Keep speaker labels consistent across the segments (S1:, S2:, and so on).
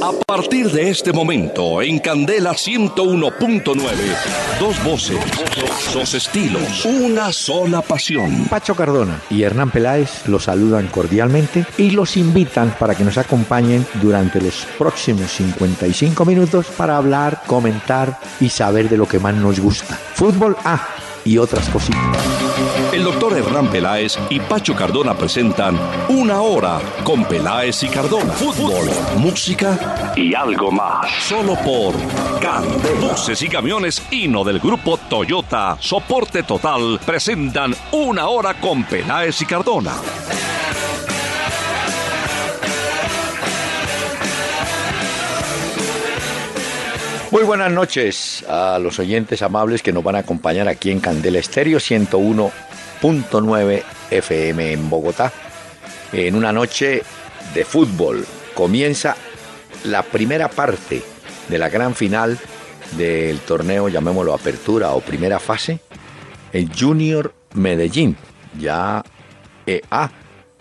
S1: A partir de este momento, en Candela 101.9, dos voces, dos estilos, una sola pasión.
S2: Pacho Cardona y Hernán Peláez los saludan cordialmente y los invitan para que nos acompañen durante los próximos 55 minutos para hablar, comentar y saber de lo que más nos gusta. Fútbol A y otras cositas.
S1: El doctor Hernán Peláez y Pacho Cardona presentan Una Hora con Peláez y Cardona. Fútbol, música y algo más. Solo por Candela. Buses y camiones Hino del grupo Toyota Soporte Total presentan Una Hora con Peláez y Cardona.
S2: Muy buenas noches a los oyentes amables que nos van a acompañar aquí en Candela Estéreo 101.9 FM en Bogotá. En una noche de fútbol comienza la primera parte de la gran final del torneo, llamémoslo apertura o primera fase, el Junior Medellín. Ya, eh, ah,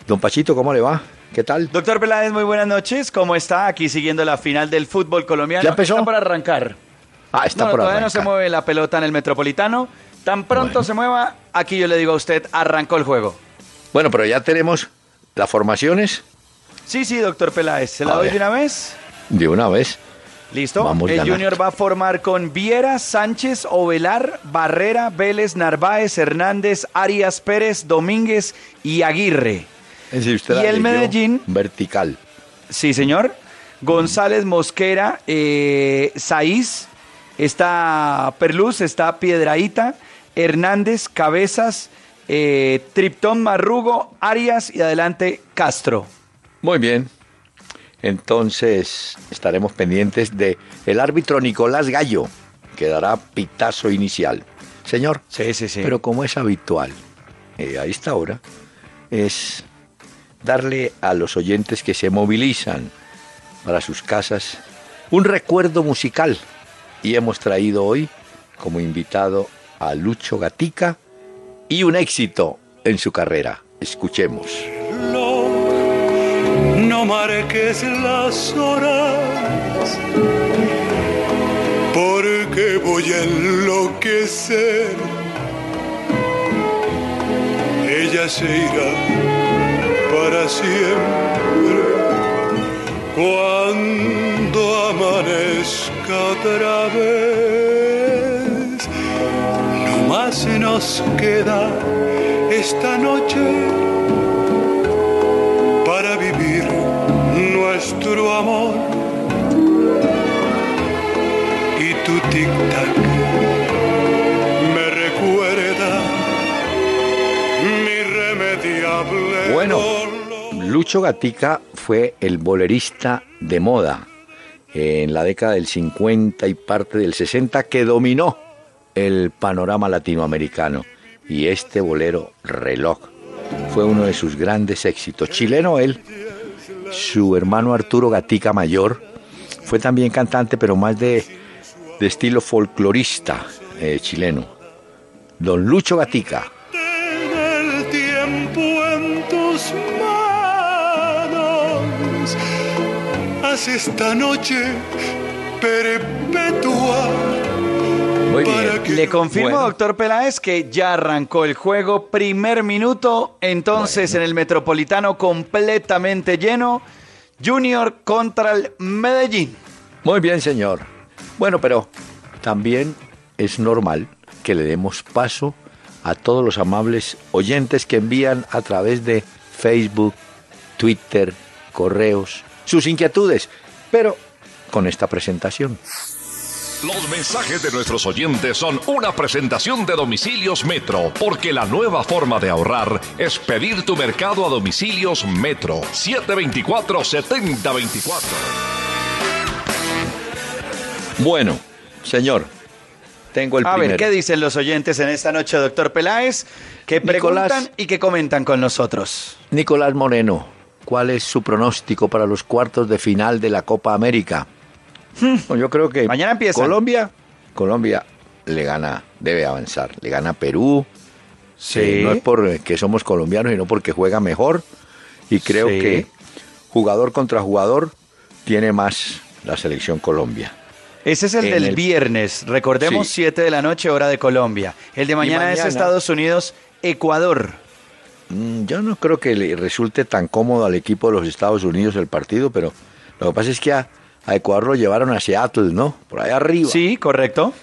S2: don Pachito, ¿cómo le va? ¿Qué tal?
S3: Doctor Peláez, muy buenas noches. ¿Cómo está? Aquí siguiendo la final del fútbol colombiano.
S2: ¿Ya empezó?
S3: Está por arrancar.
S2: Ah, está
S3: No,
S2: por
S3: todavía no
S2: arrancar.
S3: se mueve la pelota en el Metropolitano. Tan pronto
S2: Bueno.
S3: se mueva, aquí yo le digo a usted, arrancó el juego.
S2: Bueno, pero ya tenemos las formaciones
S3: Sí, sí, doctor Peláez. ¿Se la
S2: A
S3: doy
S2: ver.
S3: de una vez?
S2: de una vez.
S3: ¿Listo?
S2: Vamos
S3: el
S2: ganando.
S3: Junior va a formar con Viera, Sánchez, Ovelar, Barrera, Vélez, Narváez, Hernández, Arias, Pérez, Domínguez y Aguirre.
S2: Usted
S3: Y
S2: la
S3: el
S2: leyó
S3: Medellín.
S2: Vertical.
S3: Sí, señor. González Mosquera, eh, Saiz, está Perluz, está Piedraíta, Hernández, Cabezas, eh, Triptón Marrugo, Arias y adelante Castro.
S2: Muy bien. Entonces estaremos pendientes de el árbitro Nicolás Gallo, que dará pitazo inicial. Señor,
S3: Sí, sí, sí.
S2: pero como es habitual eh, a esta hora, es darle a los oyentes que se movilizan para sus casas un recuerdo musical. Y hemos traído hoy como invitado a Lucho Gatica y un éxito en su carrera. Escuchemos.
S4: no marques las horas, porque voy a enloquecer. Ella se irá para siempre cuando amanezca otra vez. No más nos queda esta noche para vivir nuestro amor. Y tu tic-tac me recuerda mi irremediable
S2: Bueno. Lucho Gatica fue el bolerista de moda en la década del 50 y parte del 60 que dominó el panorama latinoamericano. Y este bolero reloj fue uno de sus grandes éxitos. Chileno él, su hermano Arturo Gatica Mayor fue también cantante, pero más de, de estilo folclorista eh, chileno. Don Lucho Gatica.
S4: Esta noche perpetua.
S2: Muy
S4: que-
S3: Le confirmo,
S2: Bueno.
S3: doctor Peláez, que ya arrancó el juego. Primer minuto, entonces en el Metropolitano completamente lleno. Junior contra el Medellín.
S2: Muy bien, señor. Bueno, pero también es normal que le demos paso a todos los amables oyentes que envían a través de Facebook, Twitter, correos, sus inquietudes, pero con esta presentación.
S1: Los mensajes de nuestros oyentes son una presentación de Domicilios Metro, porque la nueva forma de ahorrar es pedir tu mercado a Domicilios Metro 724-7024.
S2: Bueno, señor, tengo el
S3: A
S2: primero.
S3: ver, ¿qué dicen los oyentes en esta noche, doctor Peláez? Que
S2: Nicolás.
S3: preguntan y que comentan con nosotros.
S2: Nicolás Moreno, ¿cuál es su pronóstico para los cuartos de final de la Copa América? Bueno, yo creo que
S3: Mañana empiezan.
S2: Colombia, Colombia le gana, debe avanzar, le gana Perú. Eh, no es porque somos colombianos, sino porque juega mejor. Y creo
S3: Sí.
S2: que jugador contra jugador tiene más la selección Colombia.
S3: Ese es el del viernes, recordemos, 7 de la noche, hora de Colombia. El de mañana, es Estados Unidos, Ecuador.
S2: Yo no creo que le resulte tan cómodo al equipo de los Estados Unidos el partido, pero lo que pasa es que a, Ecuador lo llevaron a Seattle, ¿no? Por ahí arriba.
S3: Sí, correcto.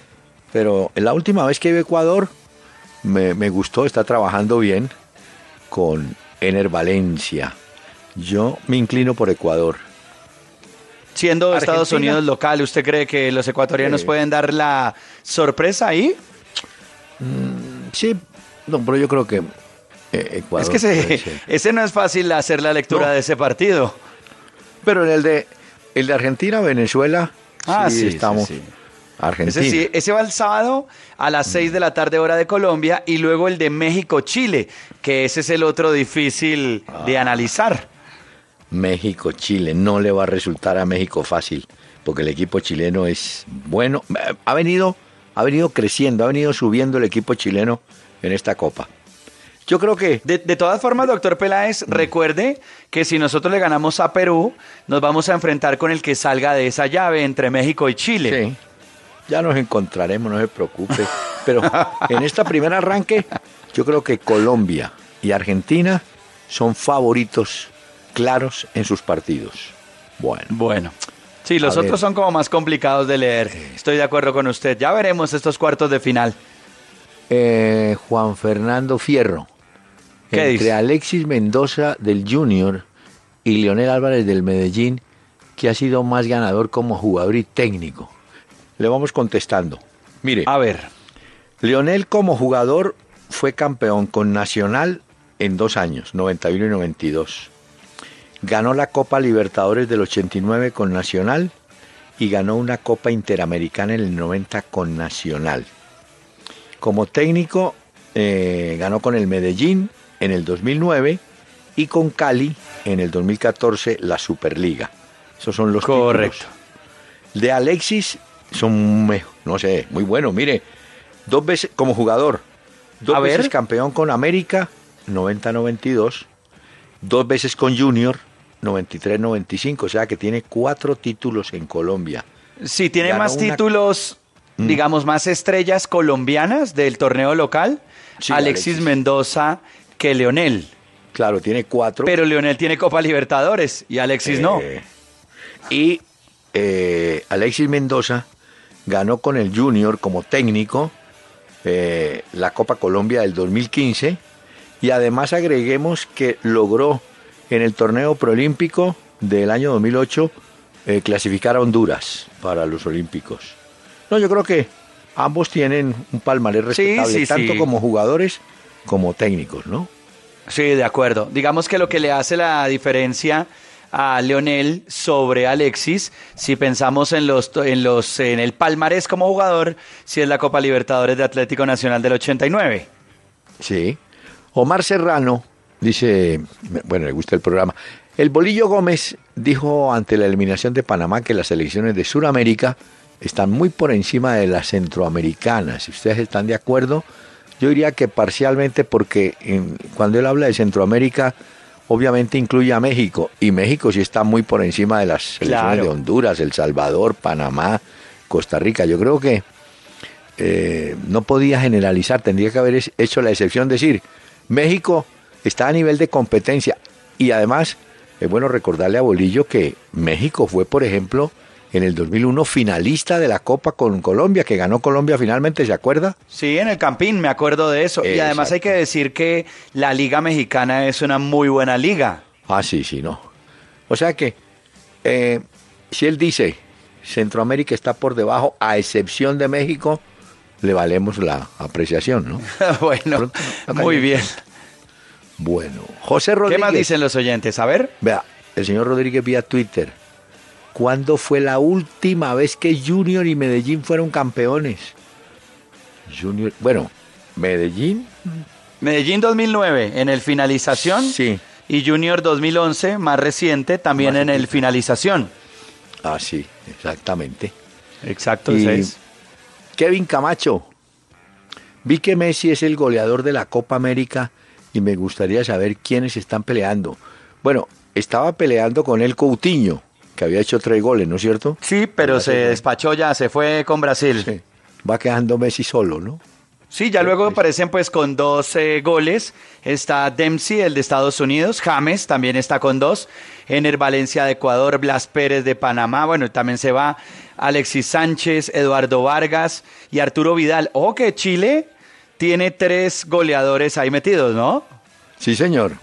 S2: Pero la última vez que a Ecuador, me, me gustó, está trabajando bien con Ener Valencia. Yo me inclino por Ecuador.
S3: Siendo Estados Unidos local, ¿usted cree que los ecuatorianos pueden dar la sorpresa ahí?
S2: Mm, sí, no, pero yo creo que eh, Ecuador.
S3: Es que ese, no es fácil hacer la lectura de ese partido.
S2: Pero en el de, el de Argentina, Venezuela, ah, sí, estamos. Argentina.
S3: Ese, ese, va el sábado a las 6 de la tarde hora de Colombia y luego el de México-Chile, que ese es el otro difícil de ah. analizar.
S2: México-Chile. No le va a resultar a México fácil, porque el equipo chileno es bueno. Ha venido, ha venido creciendo, ha venido subiendo el equipo chileno en esta copa. Yo creo que...
S3: De, todas formas, doctor Peláez, mm. recuerde que si nosotros le ganamos a Perú, nos vamos a enfrentar con el que salga de esa llave entre México y Chile.
S2: Sí, ya nos encontraremos, no se preocupe. Pero en esta primera arranque, yo creo que Colombia y Argentina son favoritos claros en sus partidos. Bueno.
S3: Bueno. Sí, los otros son como más complicados de leer. Estoy de acuerdo con usted. Ya veremos estos cuartos de final.
S2: Eh, Juan Fernando Fierro. ¿Qué entre Alexis Mendoza del Junior y Leonel Álvarez del Medellín, que ha sido más ganador como jugador y técnico. Le vamos contestando. Mire.
S3: A ver.
S2: Leonel como jugador fue campeón con Nacional en dos años, 91 y 92. Ganó la Copa Libertadores del 89 con Nacional y ganó una Copa Interamericana en el 90 con Nacional. Como técnico eh, ganó con el Medellín en el 2009 y con Cali en el 2014 la Superliga. Esos son los
S3: Correcto.
S2: De Alexis son, no sé, muy bueno. Mire, dos veces como jugador, dos veces campeón con América, 90-92, dos veces con Junior, 93-95, o sea que tiene cuatro títulos en Colombia.
S3: Sí, tiene más títulos, mm. digamos, más estrellas colombianas del torneo local. Alexis, Mendoza que Leonel.
S2: Claro, tiene cuatro.
S3: Pero Leonel tiene Copa Libertadores y Alexis no.
S2: Eh, y eh, Alexis Mendoza ganó con el Junior como técnico eh, la Copa Colombia del 2015 y además agreguemos que logró en el torneo proolímpico del año 2008 eh, clasificar a Honduras para los Olímpicos. No, yo creo que ambos tienen un palmarés respetable, tanto como jugadores como técnicos, ¿no?
S3: Sí, de acuerdo. Digamos que lo que le hace la diferencia a Leonel sobre Alexis, si pensamos en los en los en el palmarés como jugador, si es la Copa Libertadores de Atlético Nacional del 89.
S2: Sí. Omar Serrano Dice, bueno, le gusta el programa. El Bolillo Gómez dijo ante la eliminación de Panamá que las elecciones de Sudamérica están muy por encima de las centroamericanas. Si ustedes están de acuerdo, yo diría que parcialmente porque cuando él habla de Centroamérica, obviamente incluye a México. Y México sí está muy por encima de las elecciones de Honduras, El Salvador, Panamá, Costa Rica. Yo creo que eh, no podía generalizar, tendría que haber hecho la excepción, decir, México está a nivel de competencia. Y además, es bueno recordarle a Bolillo que México fue, por ejemplo, en el 2001 finalista de la Copa con Colombia, que ganó Colombia finalmente, ¿se acuerda?
S3: Sí, en el Campín, me acuerdo de eso. Y además hay que decir que la Liga Mexicana es una muy buena liga.
S2: Ah, sí, sí, no. O sea que, eh, si él dice, Centroamérica está por debajo, a excepción de México, le valemos la apreciación, ¿no?
S3: bueno, muy bien.
S2: Bueno, José Rodríguez.
S3: ¿Qué más dicen los oyentes? A ver.
S2: Vea, el señor Rodríguez vía Twitter. ¿Cuándo fue la última vez que Junior y Medellín fueron campeones? Junior, bueno, Medellín.
S3: Medellín 2009 en el finalización.
S2: Sí.
S3: Y Junior 2011, más reciente, también en el finalización.
S2: Ah, sí, exactamente.
S3: Exacto.
S2: Kevin Camacho. Vi que Messi es el goleador de la Copa América y me gustaría saber quiénes están peleando. Bueno, estaba peleando con el Coutinho, que había hecho tres goles, ¿no es cierto?
S3: Sí, pero se despachó ya, se fue con Brasil.
S2: Va quedando Messi solo, ¿no?
S3: Sí, ya luego aparecen pues con dos goles. Está Dempsey, el de Estados Unidos. James también está con dos. Ener Valencia de Ecuador. Blas Pérez de Panamá. Bueno, también se va Alexis Sánchez, Eduardo Vargas y Arturo Vidal. Ojo que Chile tiene tres goleadores ahí metidos, ¿no?
S2: Sí, señor.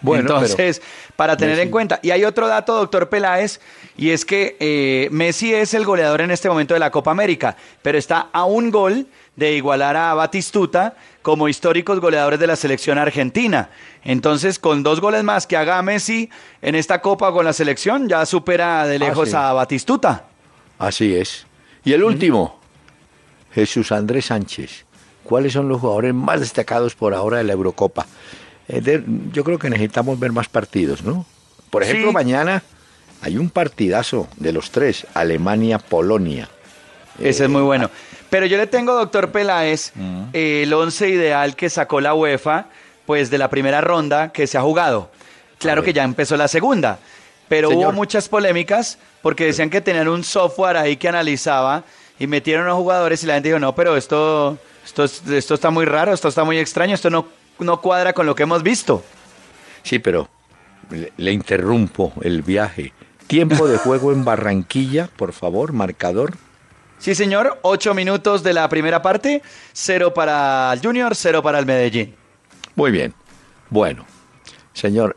S2: Bueno,
S3: Entonces, para tener en cuenta. Y hay otro dato, doctor Peláez, y es que eh, Messi es el goleador en este momento de la Copa América, pero está a un gol de igualar a Batistuta como históricos goleadores de la selección argentina. Entonces, con dos goles más que haga Messi en esta Copa con la selección, ya supera de ah, lejos a Batistuta.
S2: Así es. Y el último, Jesús Andrés Sánchez. ¿Cuáles son los jugadores más destacados por ahora de la Eurocopa? Eh, yo creo que necesitamos ver más partidos, ¿no? Por ejemplo, mañana hay un partidazo de los tres, Alemania-Polonia.
S3: Ese es muy bueno. Pero yo le tengo, doctor Peláez, el once ideal que sacó la UEFA, pues de la primera ronda que se ha jugado. Claro que ya empezó la segunda, pero hubo muchas polémicas porque decían que tenían un software ahí que analizaba y metieron a los jugadores y la gente dijo, no, pero esto, esto, esto está muy raro, esto está muy extraño, esto no, no cuadra con lo que hemos visto.
S2: Sí, pero le interrumpo el viaje. Tiempo de juego en Barranquilla, por favor, marcador.
S3: Sí, señor, ocho minutos de la primera parte, cero para el Junior, cero para el Medellín.
S2: Muy bien. Bueno, señor,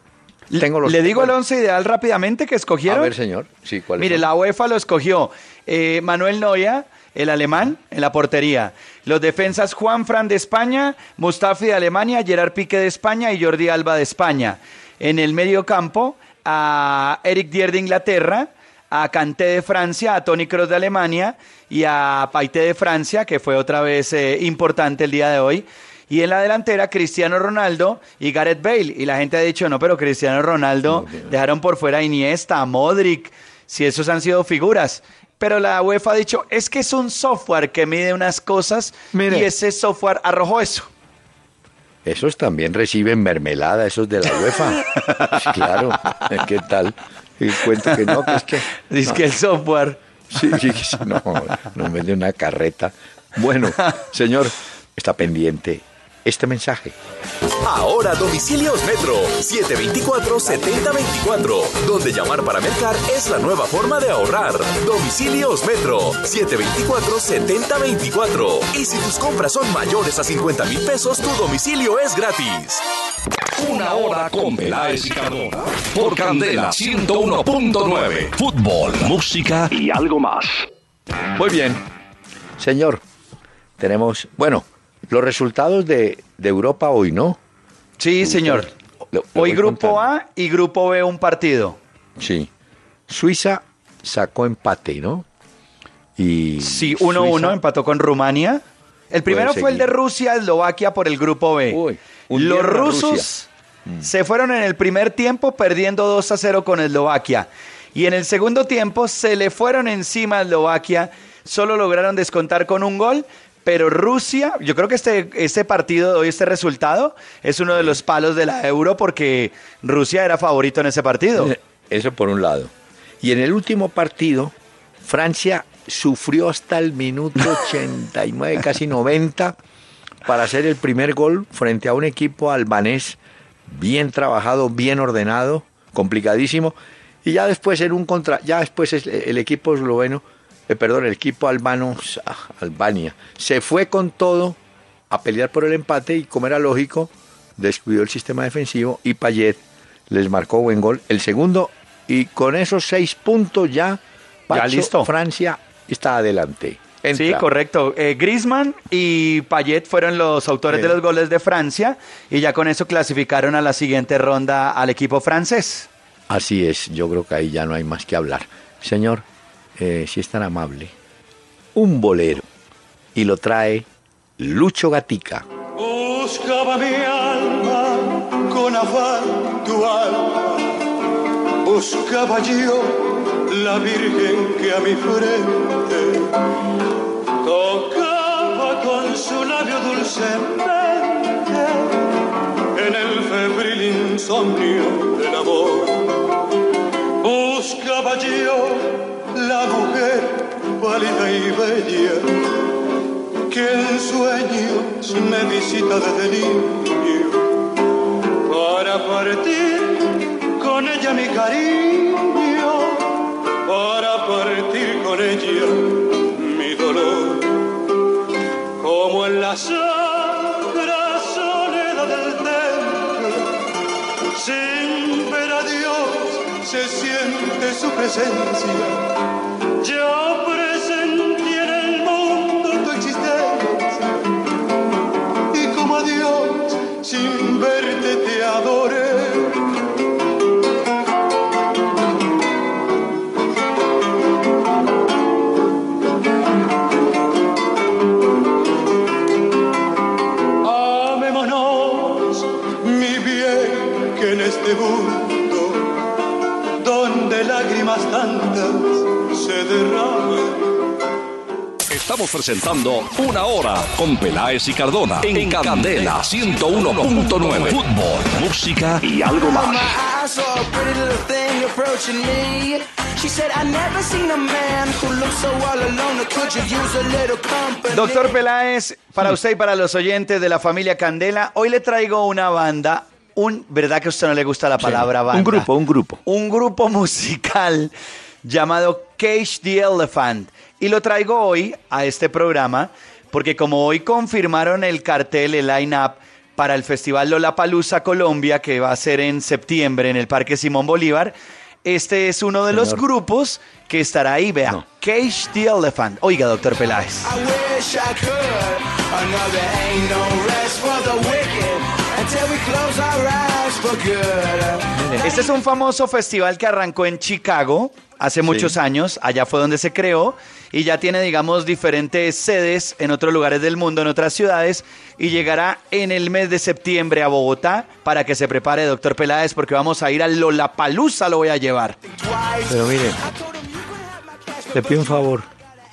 S2: tengo los...
S3: Le digo el once ideal rápidamente que escogieron. A
S2: ver, señor. Sí, ¿cuál
S3: Mire, la UEFA lo escogió eh, Manuel Noya, el alemán, en la portería. Los defensas Juan Fran de España, Mustafi de Alemania, Gerard Pique de España y Jordi Alba de España. En el medio campo, a Eric Dier de Inglaterra, a Canté de Francia, a Tony Kroos de Alemania y a Paite de Francia, que fue otra vez eh, importante el día de hoy. Y en la delantera, Cristiano Ronaldo y Gareth Bale. Y la gente ha dicho, no, pero Cristiano Ronaldo dejaron por fuera a Iniesta, a Modric, si esos han sido figuras. Pero la UEFA ha dicho, es que es un software que mide unas cosas y ese software arrojó eso.
S2: Esos también reciben mermelada, esos de la UEFA. claro, ¿qué tal? Y cuento que no, que es que...
S3: Dice que el software...
S2: Sí, sí, no, nos vende una carreta. Bueno, señor, está pendiente este mensaje.
S1: Ahora domicilios Metro 724-7024, donde llamar para mercar es la nueva forma de ahorrar. Domicilios Metro 724-7024. Y si tus compras son mayores a 50 mil pesos, tu domicilio es gratis. Una hora con Peláez y Cardona. Por Candela 101.9. Fútbol, música y algo más.
S2: Muy bien. Señor, tenemos, bueno, los resultados de, Europa hoy, ¿no?
S3: Sí, señor. hoy Grupo A y Grupo B un partido.
S2: Sí. Suiza sacó empate, ¿no?
S3: Y sí, 1-1 empató con Rumania. El primero fue el de Rusia, Eslovaquia por el Grupo B. Los rusos mm. se fueron en el primer tiempo perdiendo 2 a 0 con Eslovaquia. Y en el segundo tiempo se le fueron encima a Eslovaquia. Solo lograron descontar con un gol, pero Rusia, yo creo que este, este partido de hoy, este resultado, es uno de los palos de la euro porque Rusia era favorito en ese partido. Eh,
S2: eso por un lado. Y en el último partido, Francia sufrió hasta el minuto 89, casi 90, para hacer el primer gol frente a un equipo albanés bien trabajado, bien ordenado, complicadísimo. Y ya después en un contra, ya después el equipo esloveno eh, perdón, el equipo albano, ah, Albania, se fue con todo a pelear por el empate y como era lógico, descuidó el sistema defensivo y Payet les marcó buen gol, el segundo, y con esos seis puntos ya, ya listo. Francia está adelante.
S3: Sí, correcto. Eh, Griezmann y Payet fueron los autores de los goles de Francia y ya con eso clasificaron a la siguiente ronda al equipo francés.
S2: Así es, yo creo que ahí ya no hay más que hablar. Señor, eh, si es tan amable, un bolero y lo trae Lucho Gatica.
S4: Buscaba mi alma con afán tu alma, buscaba yo la virgen que a mi frente tocaba con su labio dulcemente en el febril insomnio del amor buscaba yo la mujer pálida y bella que en sueños me visita desde niño. Para partir con ella mi cariño, para partir con ella mi dolor, como en la sacra se siente su presencia. Yo
S1: Estamos presentando Una Hora con Peláez y Cardona en Candela 101.9. Fútbol, música y algo más.
S5: I saw a pretty little thing approaching me. She said, I never seen a man who looks so all alone. Could you use a little company?
S3: Doctor Peláez, para usted y para los oyentes de la familia Candela, hoy le traigo una banda. Un, ¿Verdad que a usted no le gusta la palabra banda?
S2: Un grupo, un grupo.
S3: Un grupo musical llamado Cage the Elephant. Y lo traigo hoy a este programa porque como hoy confirmaron el cartel, el line-up para el Festival Lollapalooza Colombia que va a ser en septiembre en el Parque Simón Bolívar, este es uno de los
S2: Señor.
S3: grupos que estará ahí, vea.
S2: No.
S3: Cage the Elephant. Oiga, doctor Peláez. Este es un famoso festival que arrancó en Chicago hace muchos años, allá fue donde se creó y ya tiene, digamos, diferentes sedes en otros lugares del mundo, en otras ciudades y llegará en el mes de septiembre a Bogotá para que se prepare, doctor Peláez, porque vamos a ir a Lollapalooza, lo voy a llevar.
S2: Pero mire, le pido un favor.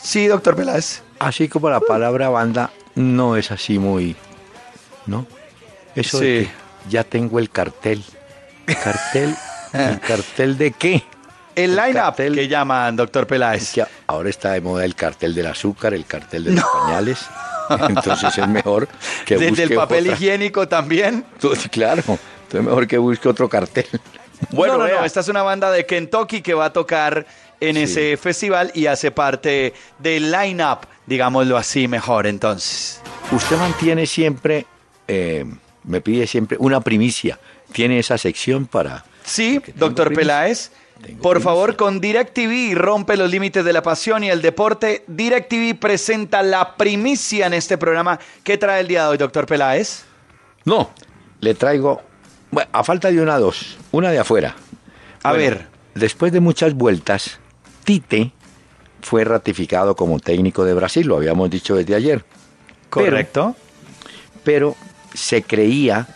S3: Sí, doctor Peláez.
S2: Así como la palabra banda no es así muy, ¿no? Eso de
S3: Sí.
S2: que ya tengo el cartel. ¿Cartel? ¿El cartel de qué?
S3: El
S2: El
S3: line-up que llaman, doctor Peláez.
S2: Que ahora está de moda el cartel del azúcar, el cartel de los pañales. Entonces es mejor que
S3: Desde
S2: busque
S3: el papel
S2: otra-
S3: higiénico también.
S2: Entonces, Claro, entonces es mejor que busque otro cartel.
S3: Bueno, no, no,
S2: vea.
S3: no, esta es una banda de Kentucky que va a tocar en
S2: Sí.
S3: ese festival y hace parte del line-up, digámoslo así mejor entonces.
S2: Usted mantiene siempre, eh, me pide siempre una primicia. Tiene esa sección para...
S3: Sí, doctor
S2: primicia.
S3: Peláez, por favor, con DirecTV rompe los límites de la pasión y el deporte. DirecTV presenta la primicia en este programa. ¿Qué trae el día de hoy, doctor Peláez?
S2: No, le traigo, bueno, a falta de una, dos, una de afuera.
S3: A
S2: Bueno,
S3: ver.
S2: Después de muchas vueltas, Tite fue ratificado como técnico de Brasil, lo habíamos dicho desde ayer.
S3: Correcto.
S2: pero se creía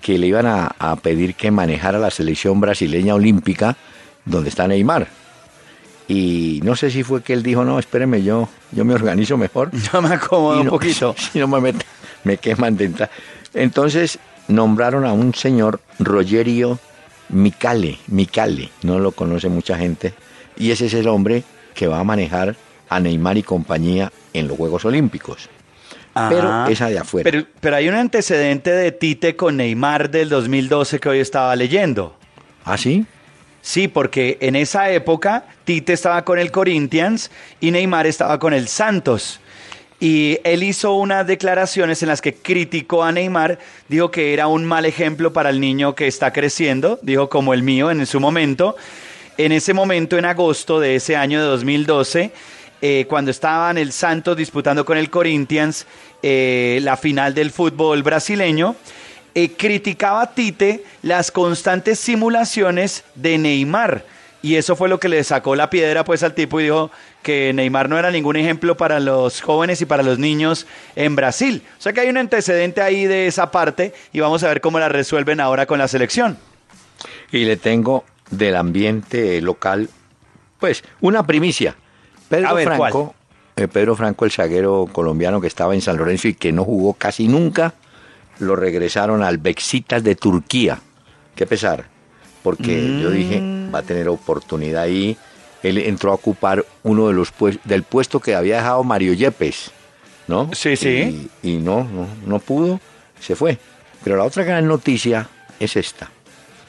S2: que le iban a, a pedir que manejara la selección brasileña olímpica donde está Neymar. Y no sé si fue que él dijo, no, espéreme, yo, yo me organizo mejor.
S3: Yo me acomodo un poquito.
S2: Si no me, met- me queman de entrada. Entonces nombraron a un señor Rogerio Micale, Micale, no lo conoce mucha gente, y ese es el hombre que va a manejar a Neymar y compañía en los Juegos Olímpicos. Pero esa de afuera.
S3: Pero, pero hay un antecedente de Tite con Neymar del 2012 que hoy estaba leyendo.
S2: ¿Ah, sí?
S3: Sí, porque en esa época Tite estaba con el Corinthians y Neymar estaba con el Santos. Y él hizo unas declaraciones en las que criticó a Neymar, dijo que era un mal ejemplo para el niño que está creciendo, dijo como el mío en su momento. En ese momento, en agosto de ese año de 2012, eh, cuando estaban el Santos disputando con el Corinthians eh, la final del fútbol brasileño, eh, criticaba a Tite las constantes simulaciones de Neymar. Y eso fue lo que le sacó la piedra pues al tipo y dijo que Neymar no era ningún ejemplo para los jóvenes y para los niños en Brasil. O sea que hay un antecedente ahí de esa parte y vamos a ver cómo la resuelven ahora con la selección.
S2: Y le tengo del ambiente local, pues, una primicia. Pedro
S3: A ver,
S2: Franco, eh, Pedro Franco, el zaguero colombiano que estaba en San Lorenzo y que no jugó casi nunca, lo regresaron al Bexitas de Turquía. Qué pesar. porque yo dije,
S3: Mm.
S2: va a tener oportunidad ahí. Él entró a ocupar uno de los pues- del puesto que había dejado Mario Yepes, ¿no?
S3: Sí, sí.
S2: Y, y no, no, no pudo, se fue. Pero la otra gran noticia es esta.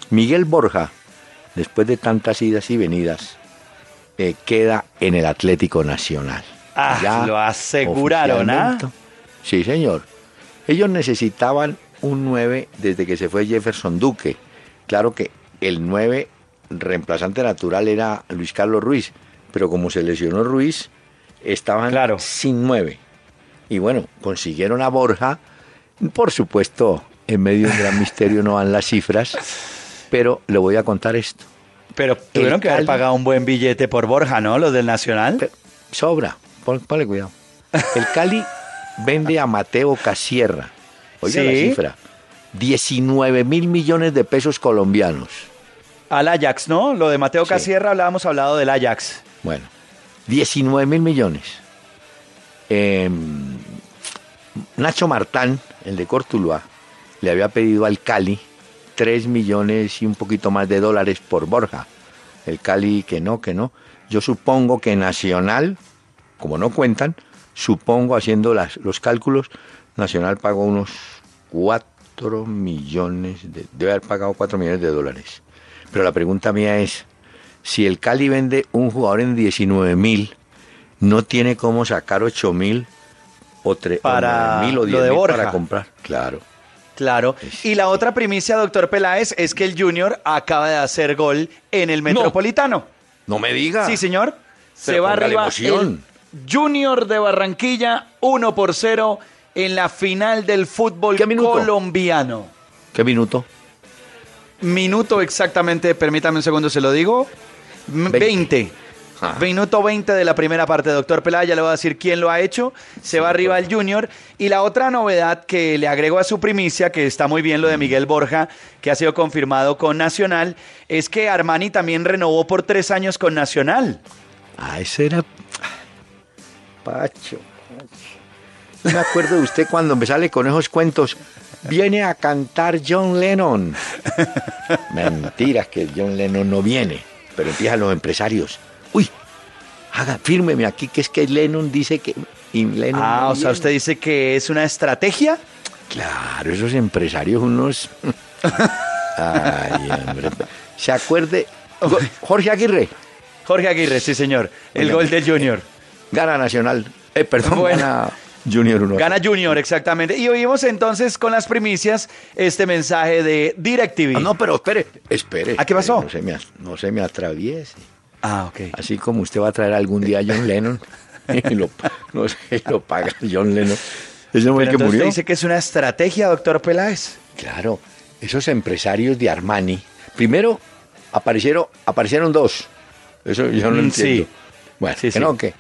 S2: Miguel Borja, después de tantas idas y venidas, eh, queda en el Atlético Nacional.
S3: Ah,
S2: Ya
S3: lo aseguraron, ¿ah?
S2: Sí, señor. Ellos necesitaban un 9 desde que se fue Jefferson Duque. Claro que el 9 reemplazante natural era Luis Carlos Ruiz, pero como se lesionó Ruiz, estaban
S3: Claro.
S2: sin 9. Y bueno, consiguieron a Borja. Por supuesto, en medio de un gran misterio no van las cifras, pero le voy a contar esto.
S3: Pero tuvieron que haber
S2: Cali-
S3: pagado un buen billete por Borja, ¿no? Los del Nacional.
S2: Pe- Sobra, pon- ponle cuidado. El Cali vende a Mateo Casierra. Oiga la cifra. 19 mil millones de pesos colombianos.
S3: Al Ajax, ¿no? Lo de Mateo
S2: Sí.
S3: Casierra hablábamos hablado del Ajax.
S2: Bueno, 19 mil millones. Em, Nacho Martán, el de Cortuluá, le había pedido al Cali 3 millones y un poquito más de dólares por Borja. El Cali que no, que no. Yo supongo que Nacional, como no cuentan, supongo haciendo las- los cálculos, Nacional pagó unos 4 millones, de, debe haber pagado 4 millones de dólares. Pero la pregunta mía es, si el Cali vende un jugador en 19 mil, no tiene cómo sacar 8 mil o, tre- o
S3: Para
S2: 9.000 o
S3: lo
S2: 10
S3: de
S2: mil
S3: Borja.
S2: para comprar. Claro.
S3: Claro. Y la otra primicia, doctor Peláez, es que el Junior acaba de hacer gol en el Metropolitano.
S2: No me diga.
S3: Sí, señor. Se va arriba el Junior de Barranquilla 1 por 0 en la final del fútbol colombiano.
S2: ¿Qué minuto?
S3: Minuto exactamente, permítame un segundo, se lo digo. M-
S2: 20.
S3: 20.
S2: Ah.
S3: Minuto 20 de la primera parte, doctor Pelaya, le voy a decir quién lo ha hecho. Se va arriba el Junior. Y la otra novedad que le agrego a su primicia, que está muy bien lo de Miguel Borja, que ha sido confirmado con Nacional, es que Armani también renovó por tres años con Nacional.
S2: Ah, ese era. Pacho. Pacho. Me acuerdo de usted cuando me sale con esos cuentos. Viene a cantar John Lennon. Mentiras que John Lennon no viene. Pero empiezan los empresarios. Uy, haga, fírmeme aquí que es que Lennon dice que. y Lennon
S3: Ah,
S2: no
S3: o sea, usted dice que es una estrategia.
S2: Claro, esos empresarios unos... Ay, hombre. ¿Se acuerde? Jorge Aguirre,
S3: Jorge Aguirre, sí, señor. El gol del Junior.
S2: Gana Nacional. Eh, perdón,
S3: Bueno.
S2: gana Junior 1.
S3: Gana Junior, exactamente. Y oímos entonces con las primicias este mensaje de DirecTV.
S2: Ah, no, pero espere, espere.
S3: ¿Ah, qué pasó?
S2: No se, me, no se me atraviese.
S3: Ah, ok.
S2: Así como usted va a traer algún día a John Lennon y lo, no sé, lo paga John Lennon. Ese hombre que murió.
S3: usted dice que es una estrategia, doctor Peláez.
S2: Claro, esos empresarios de Armani, primero aparecieron, aparecieron dos. Eso yo no
S3: Mm,
S2: entiendo.
S3: sí.
S2: Bueno,
S3: Sí,
S2: que
S3: sí.
S2: no, que.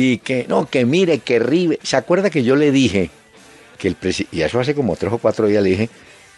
S2: Y que no, que mire, que River. ¿Se acuerda que yo le dije que el presidente, y eso hace como tres o cuatro días le dije,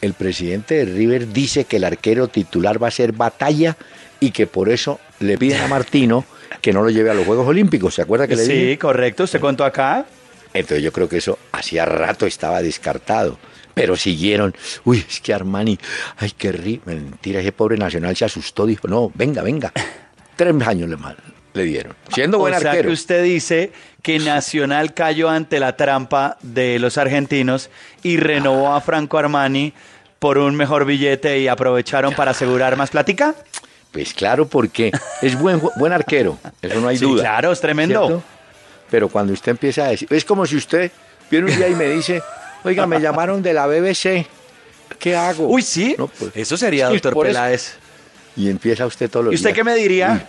S2: el presidente de River dice que el arquero titular va a ser batalla y que por eso le piden a Martino que no lo lleve a los Juegos Olímpicos. ¿Se acuerda que le
S3: Sí,
S2: dije?
S3: correcto. Usted contó acá.
S2: Entonces yo creo que eso hacía rato estaba descartado. Pero siguieron, uy, es que Armani, ay, qué ri... Mentira, ese pobre Nacional se asustó, dijo, no, venga, venga. Tres años le, mal, le dieron. Siendo buen
S3: o sea
S2: arquero.
S3: que usted dice que Nacional cayó ante la trampa de los argentinos y renovó a Franco Armani por un mejor billete y aprovecharon para asegurar más plática.
S2: Pues claro, porque es buen, buen arquero, eso no hay
S3: Sí,
S2: duda.
S3: claro, es tremendo.
S2: ¿cierto? Pero cuando usted empieza a decir, es como si usted viene un día y me dice, oiga, me llamaron de la BBC, ¿qué hago?
S3: Uy, sí.
S2: No, pues,
S3: Eso sería, doctor
S2: eso.
S3: Peláez.
S2: Y empieza usted todos los
S3: ¿Y usted
S2: días.
S3: qué me diría?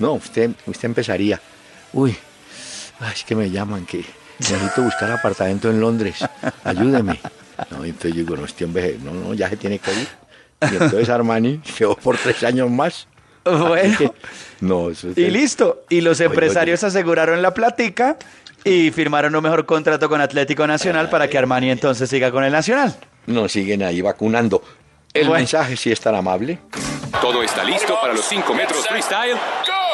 S2: No, usted, usted empezaría. Uy, ay, es que me llaman, que necesito buscar apartamento en Londres. Ayúdeme. No, y entonces yo digo, no, este hombre, no, no, ya se tiene que ir. Y entonces Armani quedó por tres años más.
S3: Bueno.
S2: Que, no, eso
S3: Y listo. Y los
S2: Oye,
S3: empresarios aseguraron la plática y firmaron un mejor contrato con Atlético Nacional para que Armani entonces siga con el Nacional.
S2: No siguen ahí vacunando. El
S3: Bueno.
S2: mensaje sí es tan amable.
S6: Todo está listo para los 5 metros freestyle.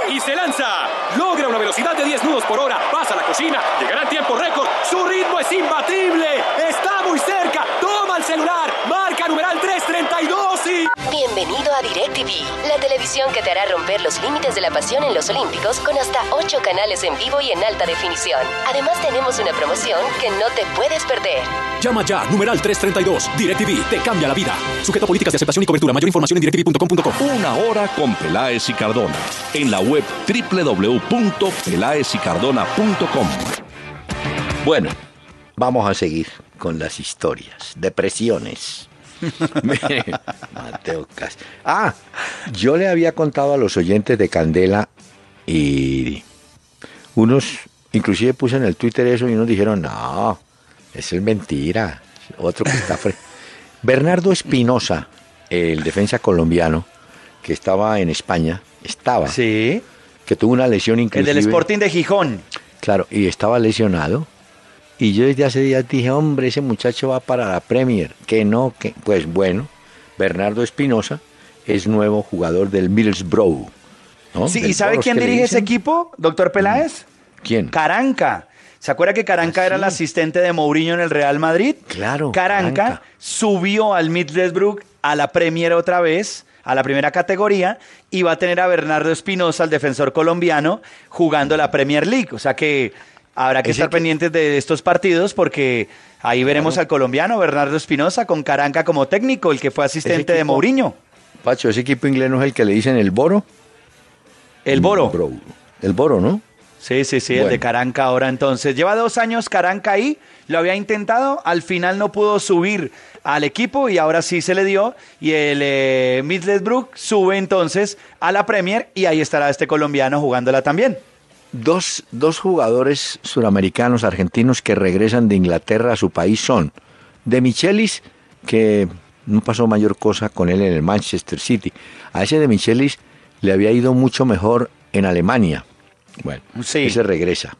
S6: Y se lanza. Logra una velocidad de 10 nudos por hora. Pasa a la cocina. Llegará en tiempo récord. Su ritmo es imbatible. Está muy cerca. Toma el celular. Marca numeral 332 y...
S7: Bienvenido a DirecTV, la televisión que te hará romper los límites de la pasión en los Olímpicos con hasta 8 canales en vivo y en alta definición. Además tenemos una promoción que no te puedes perder.
S6: Llama ya, numeral 332. DirecTV te cambia la vida. Sujeto a políticas de aceptación y cobertura. Mayor información en directv.com.co.
S1: Una hora con Peláez y Cardona. En la web www.peláezycardona.com.
S2: Bueno, vamos a seguir con las historias. Depresiones. Mateo Cas- Ah, yo le había contado a los oyentes de Candela y unos, inclusive puse en el Twitter eso y unos dijeron, no, eso es mentira. Otro que está fre-". Bernardo Espinosa, el defensa colombiano, que estaba en España, estaba,
S3: Sí.
S2: que tuvo una lesión
S3: El
S2: increíble.
S3: del Sporting de Gijón.
S2: Claro, y estaba lesionado. Y yo desde hace días dije, hombre, ese muchacho va para la Premier. Que no, que. Pues bueno, Bernardo Espinosa es nuevo jugador del Middlesbrough. ¿no?
S3: Sí,
S2: Del
S3: ¿y sabe quién dirige ese equipo, doctor Peláez?
S2: ¿Quién?
S3: Caranca. ¿Se acuerda que Caranca
S2: Ah,
S3: era el asistente de Mourinho en el Real Madrid?
S2: Claro,
S3: Caranca,
S2: Caranca.
S3: subió al Middlesbrough a la Premier otra vez, a la primera categoría, y va a tener a Bernardo Espinosa, el defensor colombiano, jugando la Premier League. O sea que habrá que
S2: Ese
S3: estar
S2: que-
S3: pendientes de estos partidos porque ahí veremos al colombiano Bernardo Espinosa con Caranca como técnico, el que fue asistente de Mourinho.
S2: Pacho, ese equipo inglés no es el que le dicen el Boro.
S3: El Boro.
S2: Bro- El Boro, ¿no?
S3: Sí, sí, sí, el de Caranca ahora entonces. Lleva dos años Caranca ahí, lo había intentado, al final no pudo subir al equipo y ahora sí se le dio. Y el eh, Middlesbrough sube entonces a la Premier y ahí estará este colombiano jugándola también.
S2: Dos, dos jugadores suramericanos, argentinos, que regresan de Inglaterra a su país son de Michelis, que no pasó mayor cosa con él en el Manchester City. A ese de Michelis le había ido mucho mejor en Alemania. Bueno,
S3: Sí.
S2: ese regresa.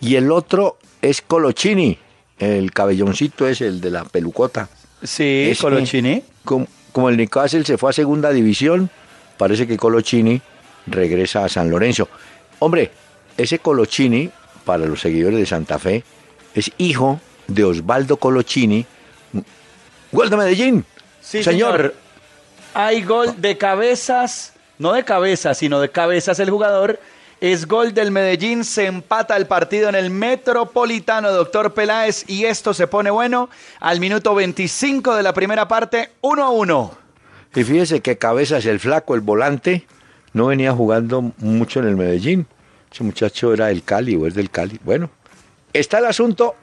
S2: Y el otro es Colochini, el cabelloncito es el de la pelucota.
S3: Sí, Colochini.
S2: Como, como el Newcastle se fue a segunda división, parece que Colochini regresa a San Lorenzo. Hombre, ese Colochini, para los seguidores de Santa Fe, es hijo de Osvaldo Colochini. ¡Gol de Medellín!
S3: Sí, señor. Hay gol de cabezas, no de cabezas, sino de cabezas el jugador. Es gol del Medellín, se empata el partido en el Metropolitano, doctor Peláez, y esto se pone bueno al minuto 25 de la primera parte, 1 a 1.
S2: Y fíjese que Cabezas, el flaco, el volante, no venía jugando mucho en el Medellín. Ese muchacho era del Cali o es del Cali. Bueno, está el asunto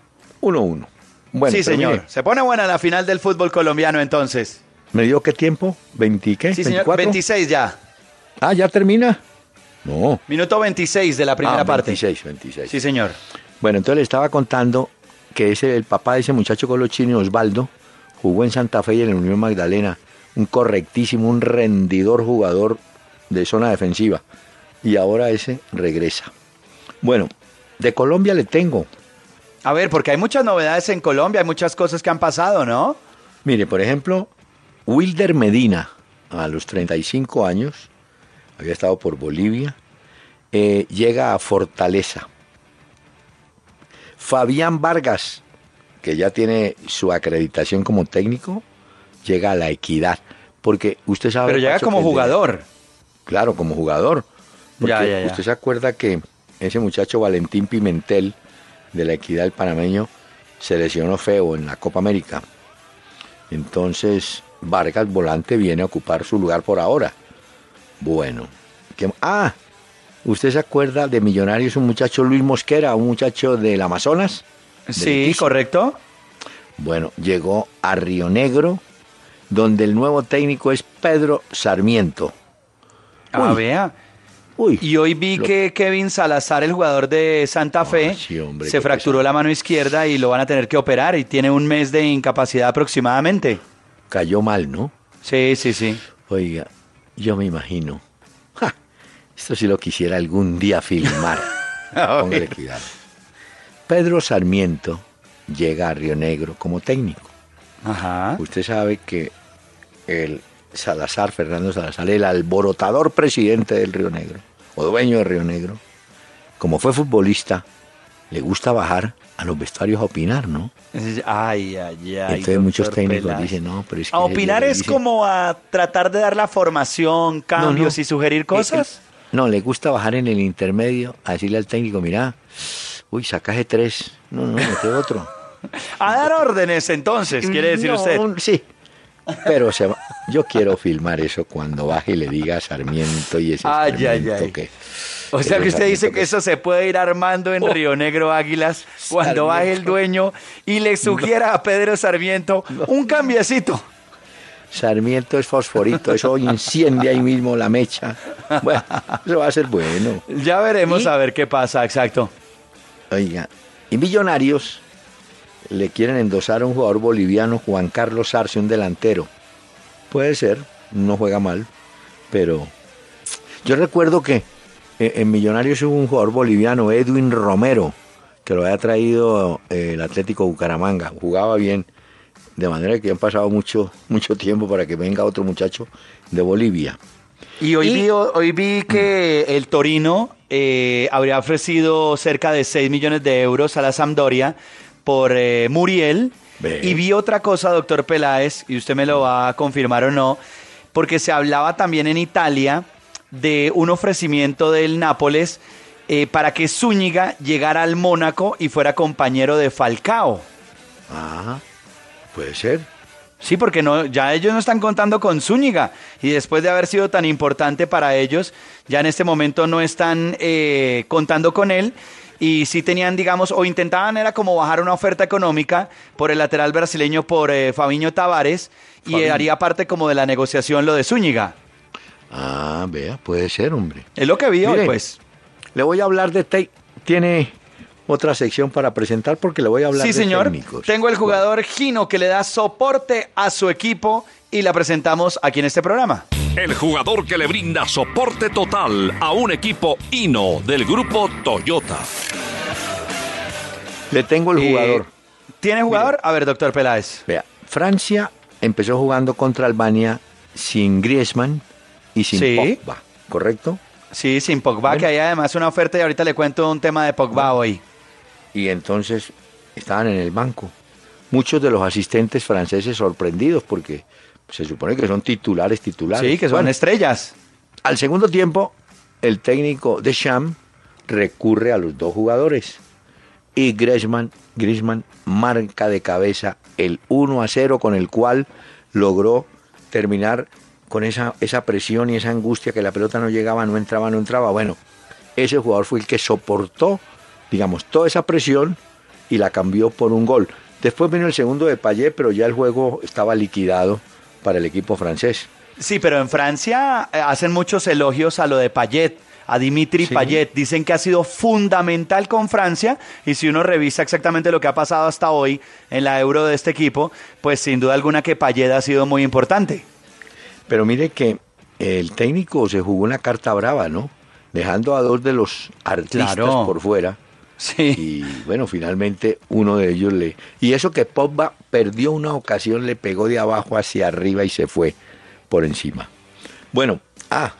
S2: 1-1. Bueno,
S3: sí, señor.
S2: mire,
S3: Se pone buena la final del fútbol colombiano entonces.
S2: ¿Me dio qué tiempo? ¿20 qué?
S3: Sí, señor.
S2: ¿24?
S3: 26 ya.
S2: Ah, ¿ya termina? No.
S3: Minuto 26 de la primera
S2: Ah,
S3: parte.
S2: 26, 26.
S3: Sí, señor.
S2: Bueno, entonces le estaba contando que ese, el papá de ese muchacho colochini, Osvaldo, jugó en Santa Fe y en la Unión Magdalena. Un correctísimo, un rendidor jugador de zona defensiva. Y ahora ese regresa. Bueno, de Colombia le tengo.
S3: A ver, porque hay muchas novedades en Colombia, hay muchas cosas que han pasado, ¿no?
S2: Mire, por ejemplo, Wilder Medina, a los 35 años, había estado por Bolivia, eh, llega a Fortaleza. Fabián Vargas, que ya tiene su acreditación como técnico, llega a la equidad. Porque usted sabe.
S3: Pero llega
S2: Pacho,
S3: como
S2: de-
S3: jugador.
S2: Claro, como jugador. Porque
S3: Ya, ya, ya.
S2: usted se acuerda que ese muchacho Valentín Pimentel, de la equidad del panameño, se lesionó feo en la Copa América. Entonces, Vargas Volante viene a ocupar su lugar por ahora. Bueno. ¿qué- ah, ¿usted se acuerda de Millonarios, un muchacho Luis Mosquera, un muchacho del Amazonas?
S3: Sí, correcto.
S2: Bueno, llegó a Río Negro, donde el nuevo técnico es Pedro Sarmiento.
S3: Ah,
S2: Uy.
S3: vea.
S2: Uy,
S3: Y hoy vi
S2: Lo-
S3: que Kevin Salazar, el jugador de Santa Fe,
S2: sí, hombre,
S3: se fracturó
S2: pesado.
S3: la mano izquierda y lo van a tener que operar y tiene un mes de incapacidad aproximadamente.
S2: cayó mal, ¿no?
S3: Sí, sí, sí.
S2: Oiga, yo me imagino. ¡ja! Esto sí lo quisiera algún día filmar. Póngale cuidado. Pedro Sarmiento llega a Río Negro como técnico.
S3: Ajá.
S2: Usted sabe que el Salazar, Fernando Salazar, el alborotador presidente del Río Negro, o dueño de Río Negro, como fue futbolista, le gusta bajar a los vestuarios a opinar, ¿no?
S3: Ay, ay, ay.
S2: Entonces muchos técnicos
S3: Peláez.
S2: dicen, no, pero es que...
S3: A opinar es como a tratar de dar la formación, cambios
S2: no.
S3: y sugerir cosas.
S2: No, le gusta bajar en el intermedio a decirle al técnico, mira, uy, sacaje tres, no, no, mete otro.
S3: A dar órdenes, entonces, quiere decir
S2: No,
S3: usted.
S2: Sí. Pero se va- yo quiero filmar eso cuando baje y le diga a Sarmiento y ese
S3: Ay,
S2: Sarmiento
S3: ay.
S2: que...
S3: O sea que usted dice que eso se puede ir armando en
S2: Oh.
S3: Río Negro Águilas cuando baje el dueño y le sugiera a Pedro Sarmiento un cambiecito.
S2: Sarmiento es fosforito, eso enciende ahí mismo la mecha. Bueno, eso va a ser bueno.
S3: Ya veremos
S2: ¿Y?
S3: a ver qué pasa, exacto.
S2: Oiga, y Millonarios le quieren endosar a un jugador boliviano, Juan Carlos Arce, un delantero. Puede ser, no juega mal, pero yo recuerdo que en Millonarios hubo un jugador boliviano, Edwin Romero, que lo había traído eh, el Atlético Bucaramanga. Jugaba bien, de manera que han pasado mucho, mucho tiempo para que venga otro muchacho de Bolivia.
S3: Y hoy,
S2: Y-
S3: Vi, hoy vi que el Torino eh, habría ofrecido cerca de 6 millones de euros a la Sampdoria por eh, Muriel. Y vi otra cosa, doctor Peláez, y usted me lo va a confirmar o no, porque se hablaba también en Italia de un ofrecimiento del Nápoles eh, para que Zúñiga llegara al Mónaco y fuera compañero de Falcao.
S2: Ah, puede ser.
S3: Sí, porque no, ya ellos no están contando con Zúñiga y después de haber sido tan importante para ellos, ya en este momento no están eh, contando con él y sí tenían, digamos, o intentaban era como bajar una oferta económica por el lateral brasileño por eh, Fabiño Tavares y
S2: Fabiño.
S3: haría parte como de la negociación lo de Zúñiga.
S2: Ah, vea, puede ser, hombre.
S3: Es lo que vi hoy, pues.
S2: Le voy a hablar de te Tiene otra sección para presentar porque le voy a hablar
S3: Sí,
S2: de
S3: señor.
S2: técnicos.
S3: Tengo el jugador Gino que le da soporte a su equipo y la presentamos aquí en este programa.
S1: El jugador que le brinda soporte total a un equipo Hino del grupo Toyota.
S2: Le tengo el
S3: Eh,
S2: jugador.
S3: ¿Tiene jugador? A ver, doctor Peláez.
S2: Vea, Francia empezó jugando contra Albania sin Griezmann y sin
S3: Sí.
S2: Pogba, ¿correcto?
S3: Sí, sin Pogba,
S2: Bueno.
S3: que hay además una oferta y ahorita le cuento un tema de Pogba hoy.
S2: Y entonces estaban en el banco. Muchos de los asistentes franceses sorprendidos porque se supone que son titulares titulares.
S3: Sí, que son
S2: Bueno,
S3: estrellas.
S2: Al segundo tiempo, el técnico de Sham recurre a los dos jugadores. Y Griezmann, Griezmann marca de cabeza el 1 a 0 con el cual logró terminar con esa, esa presión y esa angustia que la pelota no llegaba, no entraba, no entraba. Bueno, ese jugador fue el que soportó, digamos, toda esa presión y la cambió por un gol. Después vino el segundo de Payet, pero ya el juego estaba liquidado para el equipo francés.
S3: Sí, pero en Francia eh, hacen muchos elogios a lo de Payet, a Dimitri
S2: Sí.
S3: Payet. Dicen que ha sido fundamental con Francia y si uno revisa exactamente lo que ha pasado hasta hoy en la Euro de este equipo, pues sin duda alguna que Payet ha sido muy importante.
S2: Pero mire que el técnico se jugó una carta brava, ¿no? Dejando a dos de los artistas
S3: Claro.
S2: por fuera.
S3: Sí.
S2: Y bueno, finalmente uno de ellos le... Y eso que Pogba perdió una ocasión, le pegó de abajo hacia arriba y se fue por encima. Bueno, ah,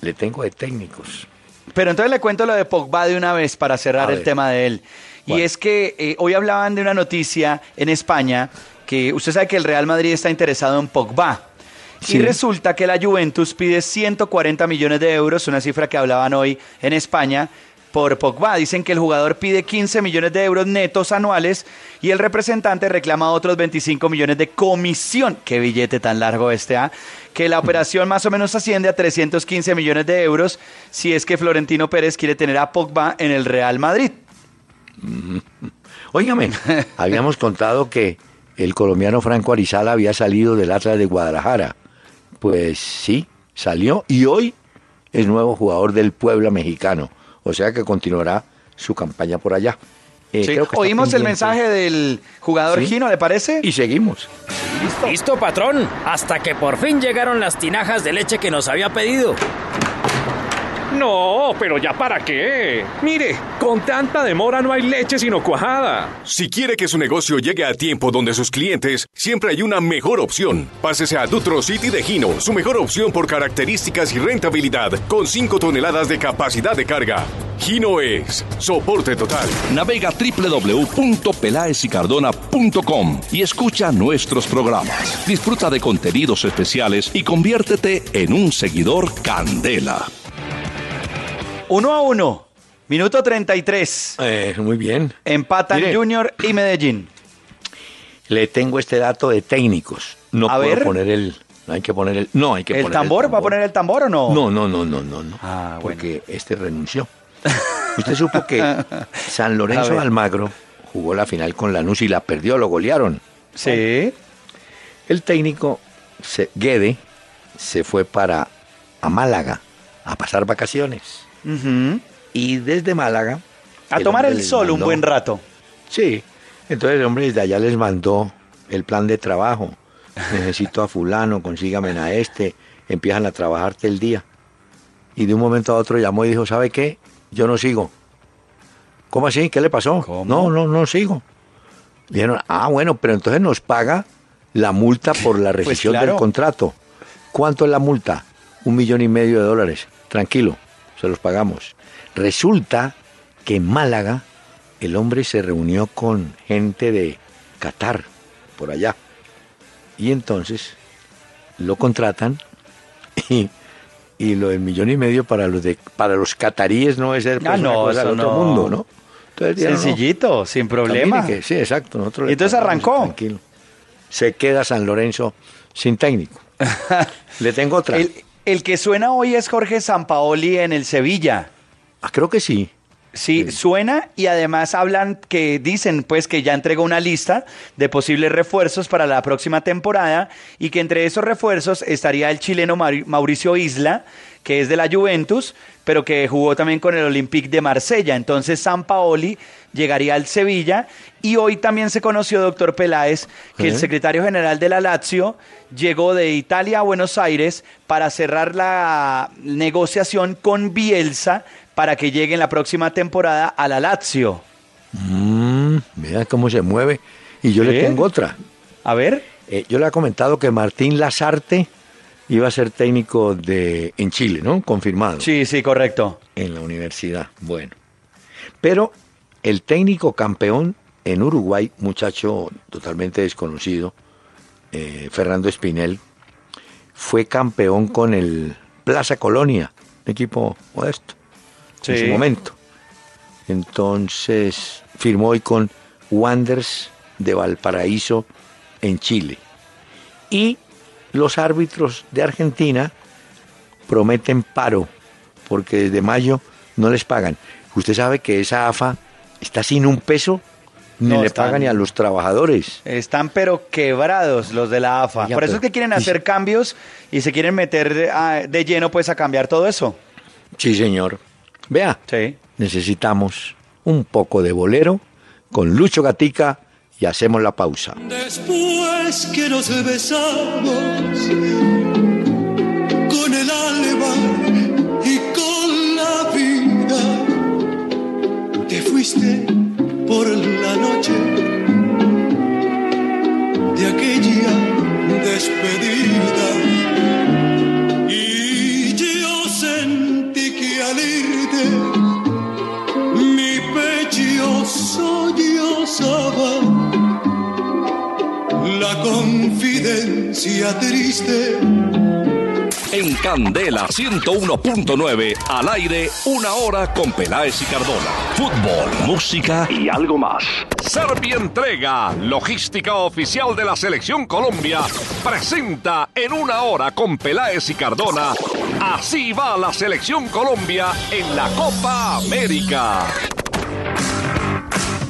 S2: le tengo de técnicos.
S3: Pero entonces le cuento lo de Pogba de una vez para cerrar el tema de él. Y es que eh, hoy hablaban de una noticia en España que usted sabe que el Real Madrid está interesado en Pogba.
S2: Sí.
S3: Y resulta que la Juventus pide 140 millones de euros, una cifra que hablaban hoy en España, por Pogba. Dicen que el jugador pide 15 millones de euros netos anuales y el representante reclama otros 25 millones de comisión. Qué billete tan largo este, ¿ah? Que la operación más o menos asciende a 315 millones de euros si es que Florentino Pérez quiere tener a Pogba en el Real Madrid.
S2: Óigame, habíamos contado que el colombiano Franco Arizala había salido del Atlas de Guadalajara. Pues sí, salió y hoy es nuevo jugador del Puebla mexicano. O sea que continuará su campaña por allá. Eh,
S3: Sí.
S2: creo que está
S3: Oímos el mensaje del jugador
S2: Sí.
S3: Gino, ¿le parece?
S2: Y seguimos.
S8: Listo, patrón. Hasta que por fin llegaron las tinajas de leche que nos había pedido.
S6: No, pero ya para qué. Mire, con tanta demora no hay leche sino cuajada.
S8: Si quiere que su negocio llegue a tiempo donde sus clientes, siempre hay una mejor opción. Pásese a Dutro City de Gino, su mejor opción por características y rentabilidad, con 5 toneladas de capacidad de carga. Gino es soporte total.
S1: Navega www.pelaesicardona.com y escucha nuestros programas. Disfruta de contenidos especiales y conviértete en un seguidor Candela.
S3: Uno a uno. Minuto 33.
S2: Eh, muy bien.
S3: Empatan
S2: Mire.
S3: Junior y Medellín.
S2: Le tengo este dato de técnicos. No
S3: A
S2: puedo
S3: ver.
S2: poner el. No hay que poner el. No hay que
S3: ¿El
S2: poner
S3: tambor? ¿Va a poner el tambor o no?
S2: No, no, no, no, no, no.
S3: Ah, bueno.
S2: Porque este renunció. Usted supo que San Lorenzo. Almagro jugó la final con Lanús y la perdió, lo golearon.
S3: Sí.
S2: El técnico se- Guede se fue para a Málaga a pasar vacaciones. Y desde Málaga.
S3: A tomar el sol un buen rato.
S2: Sí. Entonces el hombre desde allá les mandó el plan de trabajo. Necesito a fulano, consígame a este. Empiezan a trabajarte el día. Y de un momento a otro llamó y dijo, ¿sabe qué? Yo no sigo. ¿Cómo así? ¿Qué le pasó?
S3: ¿Cómo?
S2: No, no, no sigo. Dijeron, ah, bueno, pero entonces nos paga la multa por la rescisión
S3: Pues claro.
S2: del contrato. ¿Cuánto es la multa? Un millón y medio de dólares. Tranquilo, se los pagamos. Resulta que en Málaga el hombre se reunió con gente de Qatar, por allá. Y entonces lo contratan y, y lo del millón y medio para los de para los cataríes no es ser pues,
S3: Ah,
S2: una
S3: no, eso
S2: otro
S3: no.
S2: mundo, ¿no? Entonces, dijeron, no,
S3: Sencillito, sin problema.
S2: que- sí, exacto. nosotros
S3: Y entonces arrancó.
S2: Tranquilo. Se queda San Lorenzo sin técnico. Le tengo otra.
S3: El, el que suena hoy es Jorge Sampaoli en el Sevilla.
S2: Ah, creo que sí.
S3: Sí, suena y además hablan que dicen pues que ya entregó una lista de posibles refuerzos para la próxima temporada y que entre esos refuerzos estaría el chileno Mauri- Mauricio Isla, que es de la Juventus, pero que jugó también con el Olympique de Marsella. Entonces San Paoli llegaría al Sevilla y hoy también se conoció, doctor Peláez, que el secretario general de la Lazio llegó de Italia a Buenos Aires para cerrar la negociación con Bielsa para que llegue en la próxima temporada a la Lazio.
S2: Mm, mira cómo se mueve. Y yo le tengo otra.
S3: A ver,
S2: Eh, yo le he comentado que Martín Lazarte iba a ser técnico de en Chile, ¿no? Confirmado.
S3: sí, sí, correcto.
S2: En la universidad. Bueno. Pero el técnico campeón en Uruguay, muchacho totalmente desconocido, eh, Fernando Espinel, fue campeón con el Plaza Colonia, un equipo modesto, en su momento. Entonces firmó hoy con Wanderers de Valparaíso en Chile. Y los árbitros de Argentina prometen paro, porque desde mayo no les pagan. Usted sabe que esa AFA está sin un peso, ni
S3: No,
S2: le
S3: están-
S2: pagan ni a los trabajadores.
S3: Están pero quebrados los de la AFA. Por eso
S2: pero-
S3: es que quieren
S2: y-
S3: hacer cambios y se quieren meter de, a- de lleno pues a cambiar todo eso.
S2: Sí, señor. Vea,
S3: Sí.
S2: necesitamos un poco de bolero con Lucho Gatica y hacemos la pausa.
S4: Después que nos besamos con el alma y con la vida, te fuiste por la noche de aquella despedida. Confidencia triste
S1: En Candela 101.9, al aire, una hora con Peláez y Cardona. Fútbol, música y algo más. Servientrega, logística oficial de la Selección Colombia, presenta en una hora con Peláez y Cardona. Así va la Selección Colombia en la Copa América.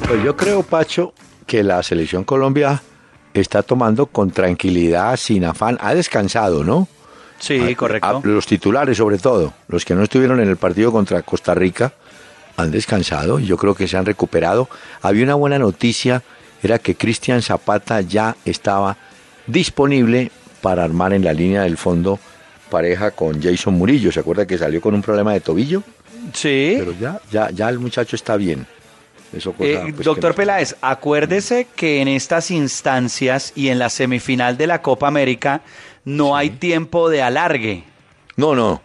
S2: Pues yo creo, Pacho, que la selección Colombia está tomando con tranquilidad, sin afán. Ha descansado, ¿no?
S3: Sí,
S2: A-
S3: correcto.
S2: a- los titulares, sobre todo, los que no estuvieron en el partido contra Costa Rica, han descansado y yo creo que se han recuperado. Había una buena noticia, era que Cristian Zapata ya estaba disponible para armar en la línea del fondo pareja con Jason Murillo. ¿Se acuerda que salió con un problema de tobillo?
S3: Sí.
S2: Pero ya, ya, ya el muchacho está bien. Eso cosa,
S3: Eh,
S2: pues,
S3: doctor Peláez, acuérdese que en estas instancias y en la semifinal de la Copa América no hay tiempo de alargue.
S2: No, no.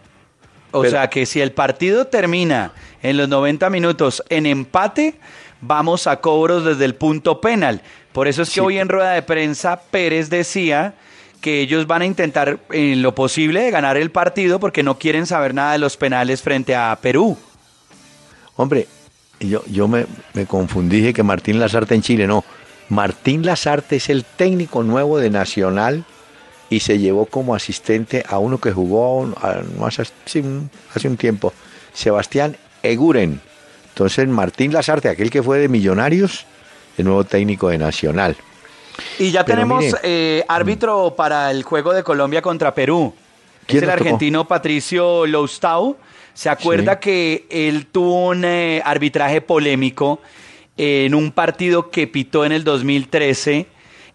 S3: O
S2: Pero-
S3: sea que si el partido termina en los 90 minutos en empate, vamos a cobros desde el punto penal. Por eso es que
S2: Sí.
S3: hoy en rueda de prensa Pérez decía que ellos van a intentar en lo posible de ganar el partido porque no quieren saber nada de los penales frente a Perú.
S2: Hombre, yo, yo me, me confundí, dije que Martín Lazarte en Chile, no. Martín Lazarte es el técnico nuevo de Nacional y se llevó como asistente a uno que jugó hace, un- hace un tiempo, Sebastián Eguren. Entonces Martín Lazarte, aquel que fue de Millonarios, el nuevo técnico de Nacional.
S3: Y ya
S2: Pero
S3: tenemos
S2: mire,
S3: eh, árbitro para el juego de Colombia contra Perú. Es
S2: ¿Quién
S3: el
S2: nos tocó?
S3: argentino Patricio Loustau. ¿Se acuerda
S2: Sí.
S3: que él tuvo un eh, arbitraje polémico en un partido que pitó en el 2013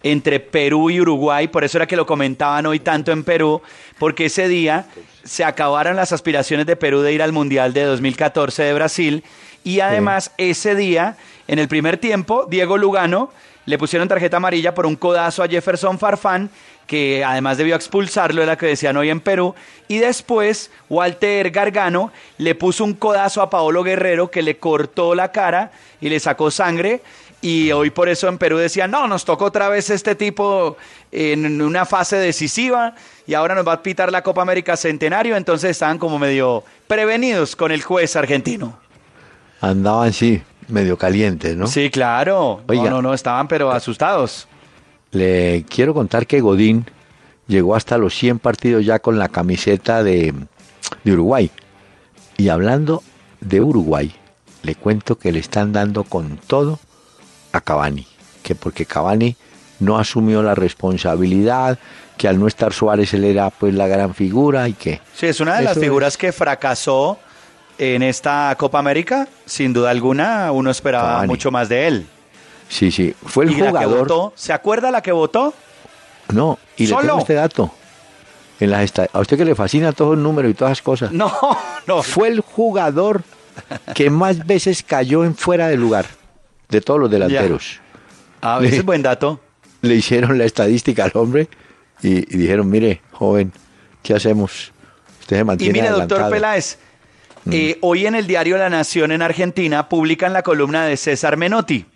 S3: entre Perú y Uruguay? Por eso era que lo comentaban hoy tanto en Perú, porque ese día se acabaron las aspiraciones de Perú de ir al Mundial de 2014 de Brasil y además ese día, en el primer tiempo, Diego Lugano le pusieron tarjeta amarilla por un codazo a Jefferson Farfán, que además debió expulsarlo, era lo que decían hoy en Perú. Y después Walter Gargano le puso un codazo a Paolo Guerrero, que le cortó la cara y le sacó sangre. Y hoy por eso en Perú decían, no, nos tocó otra vez este tipo en una fase decisiva y ahora nos va a pitar la Copa América Centenario. Entonces estaban como medio prevenidos con el juez argentino.
S2: Andaban, sí, medio calientes, ¿no?
S3: Sí, claro.
S2: Oiga.
S3: no, no, no, estaban pero asustados.
S2: Le quiero contar que Godín llegó hasta los 100 partidos ya con la camiseta de, de Uruguay. Y hablando de Uruguay, le cuento que le están dando con todo a Cavani. Que porque Cavani no asumió la responsabilidad, que al no estar Suárez él era pues la gran figura y que...
S3: Sí, es una de las figuras que fracasó en esta Copa América. Sin duda alguna, uno esperaba
S2: Cavani.
S3: mucho más de él.
S2: Sí, sí, fue el
S3: y la que
S2: jugador...
S3: votó, ¿se acuerda la que votó?
S2: No, y le
S3: Solo.
S2: tengo este dato. En las a usted que le fascina todos los números y todas las cosas.
S3: No, no.
S2: fue el jugador que más veces cayó en fuera de lugar de todos los delanteros.
S3: A veces buen dato.
S2: Le hicieron la estadística al hombre y, y dijeron, mire, joven, ¿qué hacemos? Usted se
S3: Y
S2: mantiene
S3: mire, doctor
S2: adelantado". Mm.
S3: Peláez, eh, hoy en el diario La Nación en Argentina publican la columna de César Menotti.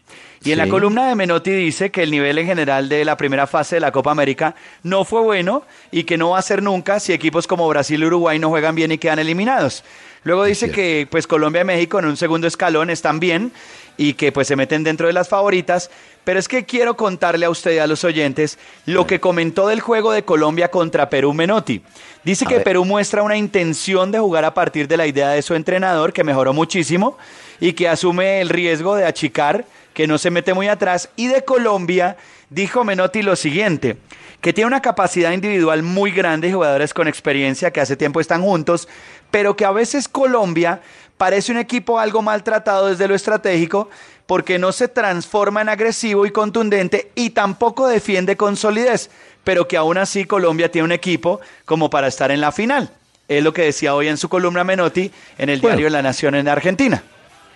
S3: Y en la columna de Menotti dice que el nivel en general de la primera fase de la Copa América no fue bueno y que no va a ser nunca si equipos como Brasil y Uruguay no juegan bien y quedan eliminados. Luego dice que pues Colombia y México en un segundo escalón están bien y que pues se meten dentro de las favoritas, pero es que quiero contarle a usted y a los oyentes lo que comentó del juego de Colombia contra Perú Menotti. Dice
S2: A
S3: que
S2: ver.
S3: Perú muestra una intención de jugar a partir de la idea de su entrenador, que mejoró muchísimo, y que asume el riesgo de achicar, que no se mete muy atrás. Y de Colombia, dijo Menotti lo siguiente, que tiene una capacidad individual muy grande jugadores con experiencia que hace tiempo están juntos, pero que a veces Colombia parece un equipo algo maltratado desde lo estratégico, porque no se transforma en agresivo y contundente y tampoco defiende con solidez, pero que aún así Colombia tiene un equipo como para estar en la final. Es lo que decía hoy en su columna Menotti en el
S2: Bueno.
S3: diario La Nación en Argentina.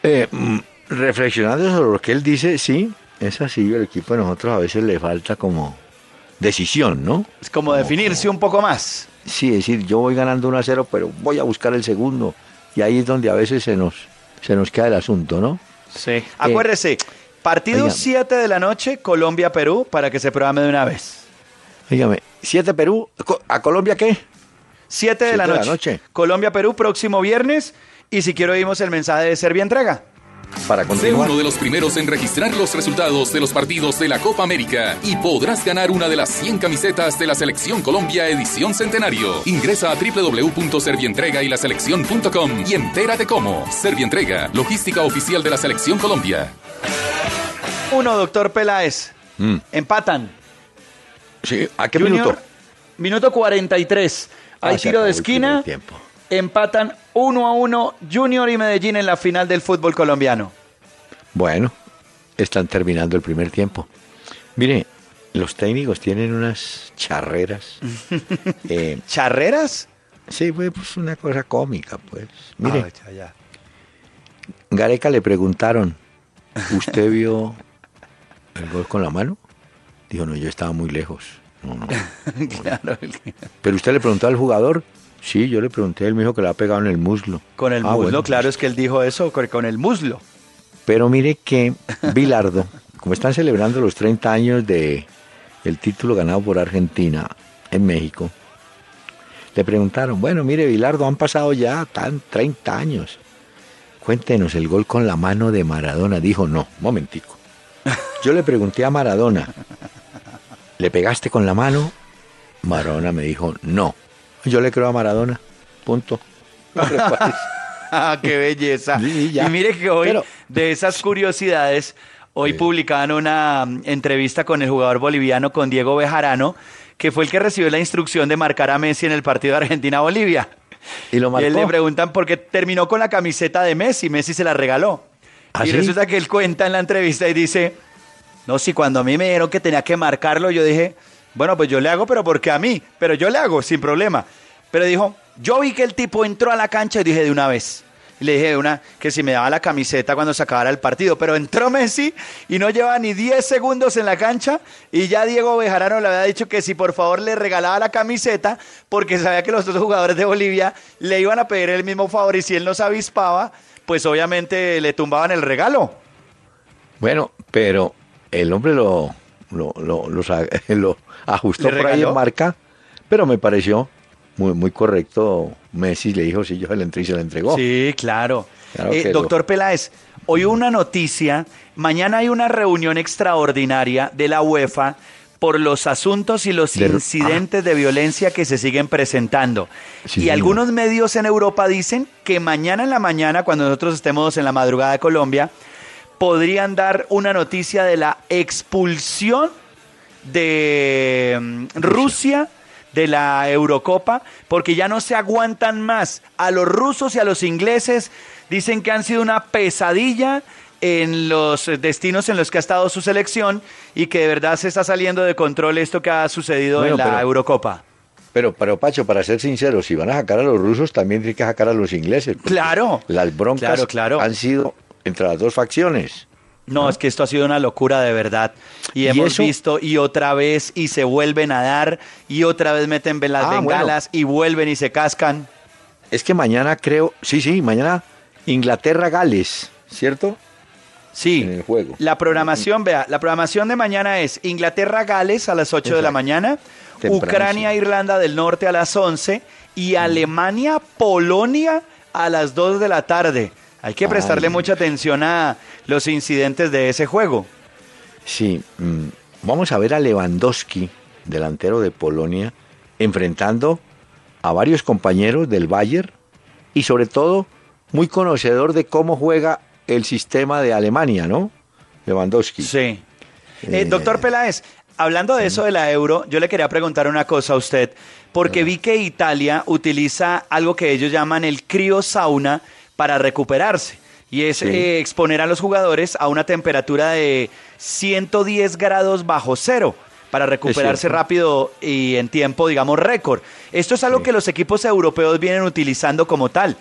S2: Eh, mm, reflexionando sobre lo que él dice, sí, es así, el equipo de nosotros a veces le falta como decisión, ¿no?
S3: Es como definirse un poco más.
S2: Sí, es decir, yo voy ganando 1 a 0, pero voy a buscar el segundo. Y ahí es donde a veces se nos, se nos queda el asunto, ¿no?
S3: Sí. Acuérdese, partido
S2: oiga.
S3: 7 de la noche, Colombia-Perú, para que se programe de una vez.
S2: Dígame, 7 Perú, ¿a Colombia qué?
S3: 7 de,
S2: de la
S3: noche.
S2: noche.
S3: Colombia-Perú, próximo viernes. Y si quiero oímos el mensaje de Serbia Entrega.
S2: Para
S8: Sé
S2: continuar.
S8: uno de los primeros en registrar los resultados de los partidos de la Copa América y podrás ganar una de las 100 camisetas de la Selección Colombia Edición Centenario. Ingresa a www.servientrega y la selección.com y entérate cómo. Servientrega, logística oficial de la Selección Colombia.
S3: Uno, doctor Peláez.
S2: Mm.
S3: Empatan.
S2: Sí, ¿A qué
S3: Junior,
S2: minuto?
S3: Minuto 43. Hay
S2: Ah,
S3: tiro de esquina.
S2: tiempo.
S3: Empatan uno a uno Junior y Medellín en la final del fútbol colombiano.
S2: Bueno, están terminando el primer tiempo. Mire, los técnicos tienen unas charreras. Eh,
S3: ¿Charreras?
S2: Sí, fue pues, una cosa cómica, pues. Mire,
S3: Ah, ya.
S2: Gareca le preguntaron, ¿usted vio el gol con la mano? Dijo, no, yo estaba muy lejos. No, no.
S3: Claro,
S2: Pero usted le preguntó al jugador, sí, yo le pregunté, él me dijo que le ha pegado en el muslo.
S3: Con el
S2: Ah,
S3: muslo,
S2: bueno,
S3: claro, es que él dijo eso, con, con el muslo.
S2: Pero mire que Bilardo, como están celebrando los 30 años de el título ganado por Argentina en México, le preguntaron, bueno, mire Bilardo, han pasado ya tan 30 años. Cuéntenos el gol con la mano de Maradona. Dijo, no, momentico. Yo le pregunté a Maradona, ¿le pegaste con la mano? Maradona me dijo, no. Yo le creo a Maradona. Punto.
S3: Ah, qué belleza.
S2: Sí.
S3: Y mire que hoy,
S2: Pero-
S3: de esas curiosidades, hoy publicaban una mm, entrevista con el jugador boliviano, con Diego Bejarano, que fue el que recibió la instrucción de marcar a Messi en el partido de Argentina-Bolivia.
S2: Y lo
S3: Y él le preguntan por qué terminó con la camiseta de Messi. Messi se la regaló.
S2: ¿Ah,
S3: y
S2: sí?
S3: resulta que él cuenta en la entrevista y dice, no, si cuando a mí me dijeron que tenía que marcarlo, yo dije, bueno, pues yo le hago, pero porque a mí, pero yo le hago, sin problema. Pero dijo, yo vi que el tipo entró a la cancha y dije de una vez. Le dije de una que si me daba la camiseta cuando se acabara el partido. Pero entró Messi y no lleva ni 10 segundos en la cancha. Y ya Diego Bejarano le había dicho que si por favor le regalaba la camiseta, porque sabía que los otros jugadores de Bolivia le iban a pedir el mismo favor. Y si él no se avispaba, pues obviamente le tumbaban el regalo.
S2: Bueno, pero el hombre lo, lo, lo, lo ajustó
S3: ¿Le
S2: por ahí en marca, pero me pareció muy, muy correcto. Messi le dijo, sí, yo se la entré y se la entregó.
S3: Sí, claro.
S2: Claro
S3: Eh,
S2: lo-
S3: doctor Peláez, hoy una noticia, mañana hay una reunión extraordinaria de la UEFA por los asuntos y los
S2: De-
S3: incidentes de violencia que se siguen presentando.
S2: Sí,
S3: y
S2: señor.
S3: algunos medios en Europa dicen que mañana en la mañana, cuando nosotros estemos en la madrugada de Colombia, podrían dar una noticia de la expulsión de mm, Rusia de la Eurocopa, porque ya no se aguantan más. A los rusos y a los ingleses dicen que han sido una pesadilla en los destinos en los que ha estado su selección y que de verdad se está saliendo de control esto que ha sucedido
S2: Bueno,
S3: en la
S2: pero-
S3: Eurocopa.
S2: Pero, pero Pacho, para ser sincero, si van a sacar a los rusos, también tienen que sacar a los ingleses.
S3: Claro.
S2: Las broncas
S3: Claro, claro.
S2: han sido entre las dos facciones.
S3: No, es que esto ha sido una locura de verdad. Y,
S2: ¿Y
S3: hemos
S2: eso?
S3: visto y otra vez y se vuelven a dar y otra vez meten las
S2: Ah,
S3: bengalas y vuelven y se cascan.
S2: Es que mañana creo, sí, sí, mañana Inglaterra-Gales, ¿cierto?
S3: Sí.
S2: En el juego.
S3: La programación, vea, la programación de mañana es Inglaterra-Gales a las 8 de la mañana. Ucrania-Irlanda del Norte a las 11 y Alemania-Polonia a las 2 de la tarde. Hay que prestarle
S2: Ay.
S3: mucha atención a los incidentes de ese juego.
S2: Sí, mm, vamos a ver a Lewandowski, delantero de Polonia, enfrentando a varios compañeros del Bayern y sobre todo muy conocedor de cómo juega el sistema de Alemania, ¿no? Lewandowski.
S3: Sí. Eh,
S2: Eh,
S3: doctor Peláez, hablando de eso de la euro, yo le quería preguntar una cosa a usted, porque vi que Italia utiliza algo que ellos llaman el criosauna para recuperarse. Y es
S2: Sí.
S3: eh, exponer a los jugadores a una temperatura de 110 grados bajo cero para recuperarse rápido y en tiempo, digamos, récord. Esto es algo
S2: Sí.
S3: que los equipos europeos vienen utilizando como tal,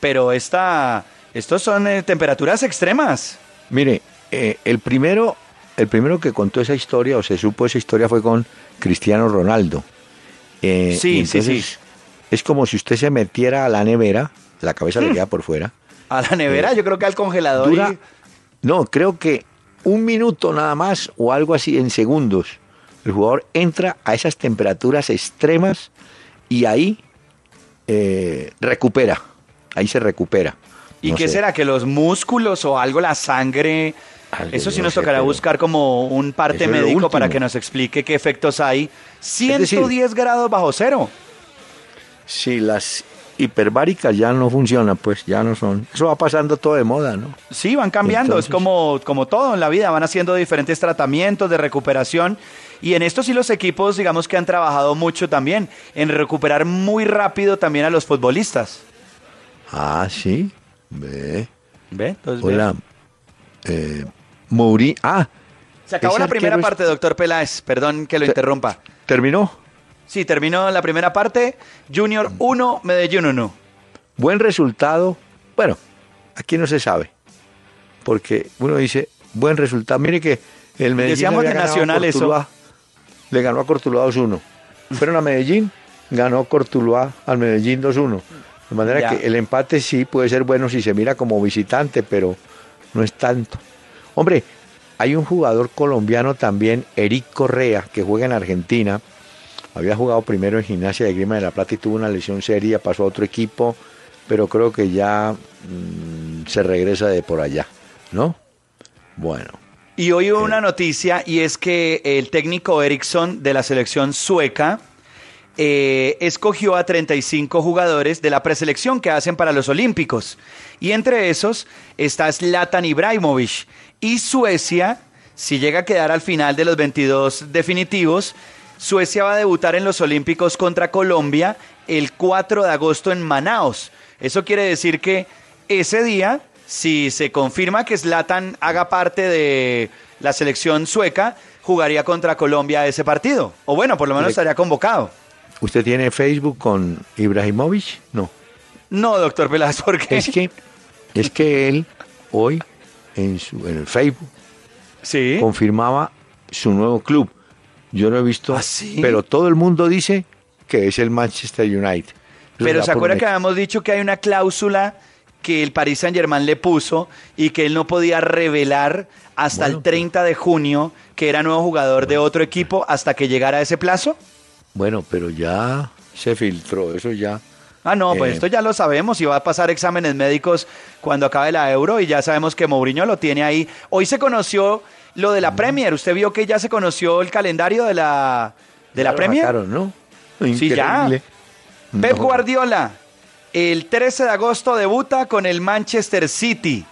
S3: pero esta, estos son eh, temperaturas extremas.
S2: Mire, eh, el primero, el primero que contó esa historia o se supo esa historia fue con Cristiano Ronaldo. Eh,
S3: Sí, sí, sí.
S2: Es como si usted se metiera a la nevera, la cabeza
S3: Mm.
S2: le queda por fuera.
S3: A la nevera,
S2: Eh,
S3: yo creo que al congelador.
S2: Dura,
S3: y-
S2: no, creo que un minuto nada más o algo así en segundos. El jugador entra a esas temperaturas extremas y ahí eh, recupera. Ahí se recupera.
S3: ¿Y
S2: No
S3: qué
S2: sé.
S3: será? ¿Que los músculos o algo, la sangre?
S2: Algo,
S3: Eso sí
S2: no
S3: nos
S2: sé,
S3: tocará buscar como un parte médico para que nos explique qué efectos hay.
S2: decir-
S3: 110 grados bajo cero.
S2: Si las hiperbáricas ya no funcionan, pues ya no son. Eso va pasando todo de moda, ¿no?
S3: Sí, van cambiando,
S2: Entonces-
S3: es como, como todo en la vida, van haciendo diferentes tratamientos de recuperación y en esto sí los equipos, digamos que han trabajado mucho también en recuperar muy rápido también a los futbolistas.
S2: Ah, sí. Ve.
S3: ¿Ve? Entonces, ve.
S2: Hola. Eh, Mourinho. Ah,
S3: Se acabó la primera parte, doctor Peláez, perdón que lo
S2: Te-
S3: interrumpa.
S2: terminó.
S3: Sí, terminó la primera parte. Junior 1, Medellín 1.
S2: Buen resultado. Bueno, aquí no se sabe. Porque uno dice, buen resultado. Mire que el Medellín
S3: Decíamos de eso.
S2: Le ganó a Cortuluá 2-1. Fueron a Medellín, ganó Cortuluá al Medellín 2-1. De manera
S3: Ya.
S2: que el empate sí puede ser bueno si se mira como visitante, pero no es tanto. Hombre, hay un jugador colombiano también, Eric Correa, que juega en Argentina. Había jugado primero en Gimnasia de Grima de la Plata y tuvo una lesión seria, pasó a otro equipo, pero creo que ya mm, se regresa de por allá, ¿no? Bueno,
S3: Y hoy hubo una noticia y es que el técnico Eriksson de la selección sueca eh, escogió a 35 jugadores de la preselección que hacen para los Olímpicos. Y entre esos está Zlatan Ibrahimovic. Y Suecia, si llega a quedar al final de los 22 definitivos, Suecia va a debutar en los Olímpicos contra Colombia el 4 de agosto en Manaos. Eso quiere decir que ese día, si se confirma que Zlatan haga parte de la selección sueca, jugaría contra Colombia ese partido. O bueno, por lo menos estaría convocado.
S2: ¿usted tiene Facebook con Ibrahimovic? No.
S3: No, doctor Velasco, porque
S2: Es que, es que él hoy en, su, en el Facebook
S3: sí.
S2: confirmaba su nuevo club. Yo no he visto,
S3: ¿Ah, sí?
S2: pero todo el mundo dice que es el Manchester United.
S3: Pero se acuerda que habíamos dicho que hay una cláusula que el Paris Saint Germain le puso y que él no podía revelar hasta
S2: Bueno,
S3: el 30 de junio que era nuevo jugador de otro equipo hasta que llegara a ese plazo?
S2: Bueno, pero ya se filtró, eso ya.
S3: Ah, no, pues
S2: Eh.
S3: esto ya lo sabemos y va a pasar exámenes médicos cuando acabe la Euro y ya sabemos que Mourinho lo tiene ahí. Hoy se conoció lo de la Premier. ¿Usted vio que ya se conoció el calendario de la, de la Premier?
S2: sacaron, ¿no?
S3: Sí, ya.
S2: Increíble.
S3: Pep. Guardiola, el 13 de agosto debuta con el Manchester City.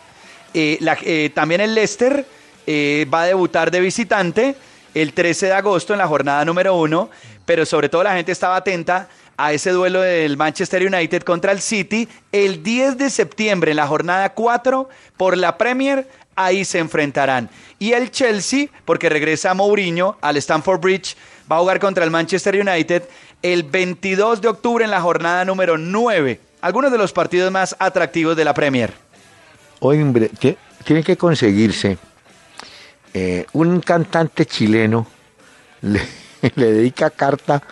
S3: Eh, la- eh, también el Leicester eh, va a debutar de visitante el 13 de agosto en la jornada número uno, pero sobre todo la gente estaba atenta a ese duelo del Manchester United contra el City el 10 de septiembre en la jornada 4 por la Premier. Ahí se enfrentarán. Y el Chelsea, porque regresa Mourinho al Stamford Bridge, va a jugar contra el Manchester United el 22 de octubre en la jornada número 9. Algunos de los partidos más atractivos de la Premier.
S2: Hoy hombre, tie- tiene que conseguirse eh, un cantante chileno le, le dedica carta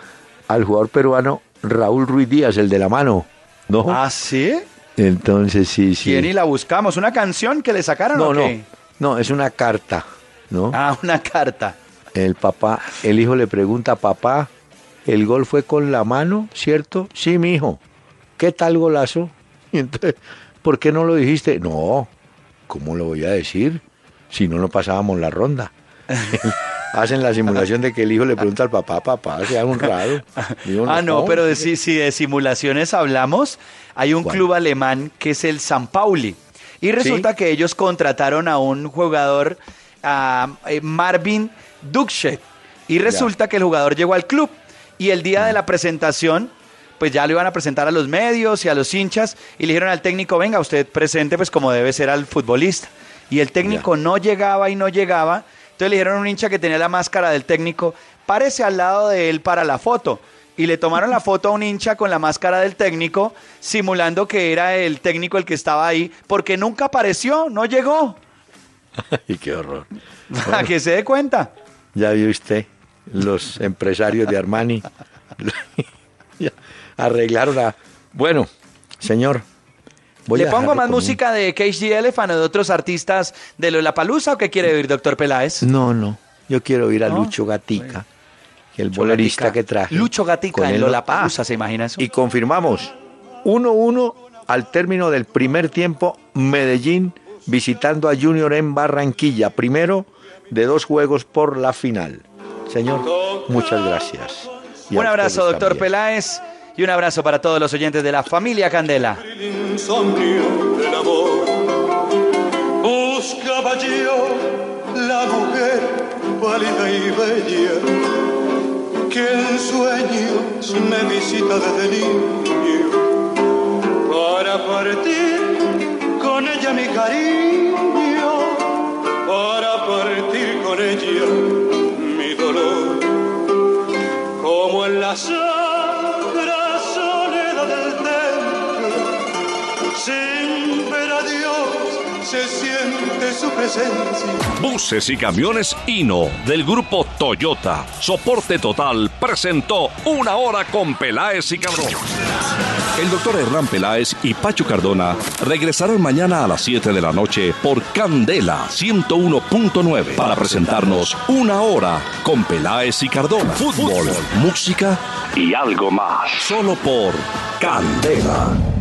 S2: al jugador peruano Raúl Ruiz Díaz, el de la mano. ¿No?
S3: ¿Ah, sí?
S2: Entonces sí, sí.
S3: ¿Quién y la buscamos? ¿Una canción que le sacaron
S2: no,
S3: o
S2: no,
S3: qué?
S2: no, es una carta, ¿no?
S3: Ah, una carta.
S2: El papá, el hijo le pregunta, papá, ¿el gol fue con la mano, cierto? Sí, mi hijo. ¿Qué tal golazo? Y entonces, ¿por qué no lo dijiste? No, ¿cómo lo voy a decir? Si no, no pasábamos la ronda. Hacen la simulación de que el hijo le pregunta al papá, papá, sea honrado. Digo,
S3: Ah, no, pero de, si, si de simulaciones hablamos, hay un
S2: ¿Cuál?
S3: club alemán que es el San Pauli. Y resulta que ellos contrataron a un jugador, a eh, Marvin Dukschet. Y resulta que el jugador llegó al club. Y el día de la presentación, pues ya lo iban a presentar a los medios y a los hinchas. Y le dijeron al técnico, venga, usted presente pues como debe ser al futbolista. Y el técnico no llegaba y no llegaba. Entonces le dijeron a un hincha que tenía la máscara del técnico, párese al lado de él para la foto. Y le tomaron la foto a un hincha con la máscara del técnico, simulando que era el técnico el que estaba ahí, porque nunca apareció, no llegó.
S2: Y qué horror.
S3: Para que se dé cuenta.
S2: Ya vio usted, los empresarios de Armani arreglaron a... Bueno, señor, voy
S3: ¿Le pongo más
S2: un-
S3: música de KG Elephant o de otros artistas de Lollapalooza o qué quiere oír, doctor Peláez?
S2: No, no, yo quiero ir a
S3: ¿No?
S2: Lucho Gatica, que el bolerista
S3: Gatica.
S2: que traje.
S3: Lucho Gatica
S2: Con
S3: en Lollapalooza,
S2: Ah,
S3: ¿se imagina eso?
S2: Y confirmamos, 1-1 al término del primer tiempo, Medellín visitando a Junior en Barranquilla, primero de dos juegos por la final. Señor, muchas gracias. Y
S3: Un abrazo, doctor
S2: también.
S3: Peláez, y un abrazo para todos los oyentes de la familia Candela.
S4: el amor. Buscaba yo la mujer pálida y bella que en sueños me visita desde niño para partir con ella mi cariño, para partir con ella mi dolor, como en las se su presencia.
S1: Buses y camiones Hino del grupo Toyota. Soporte total presentó una hora con Peláez y Cabrón. El doctor Hernán Peláez y Pacho Cardona regresarán mañana a las 7 de la noche por Candela 101.9 para presentarnos una hora con Peláez y Cardona. Fútbol, música y algo más. Solo por Candela.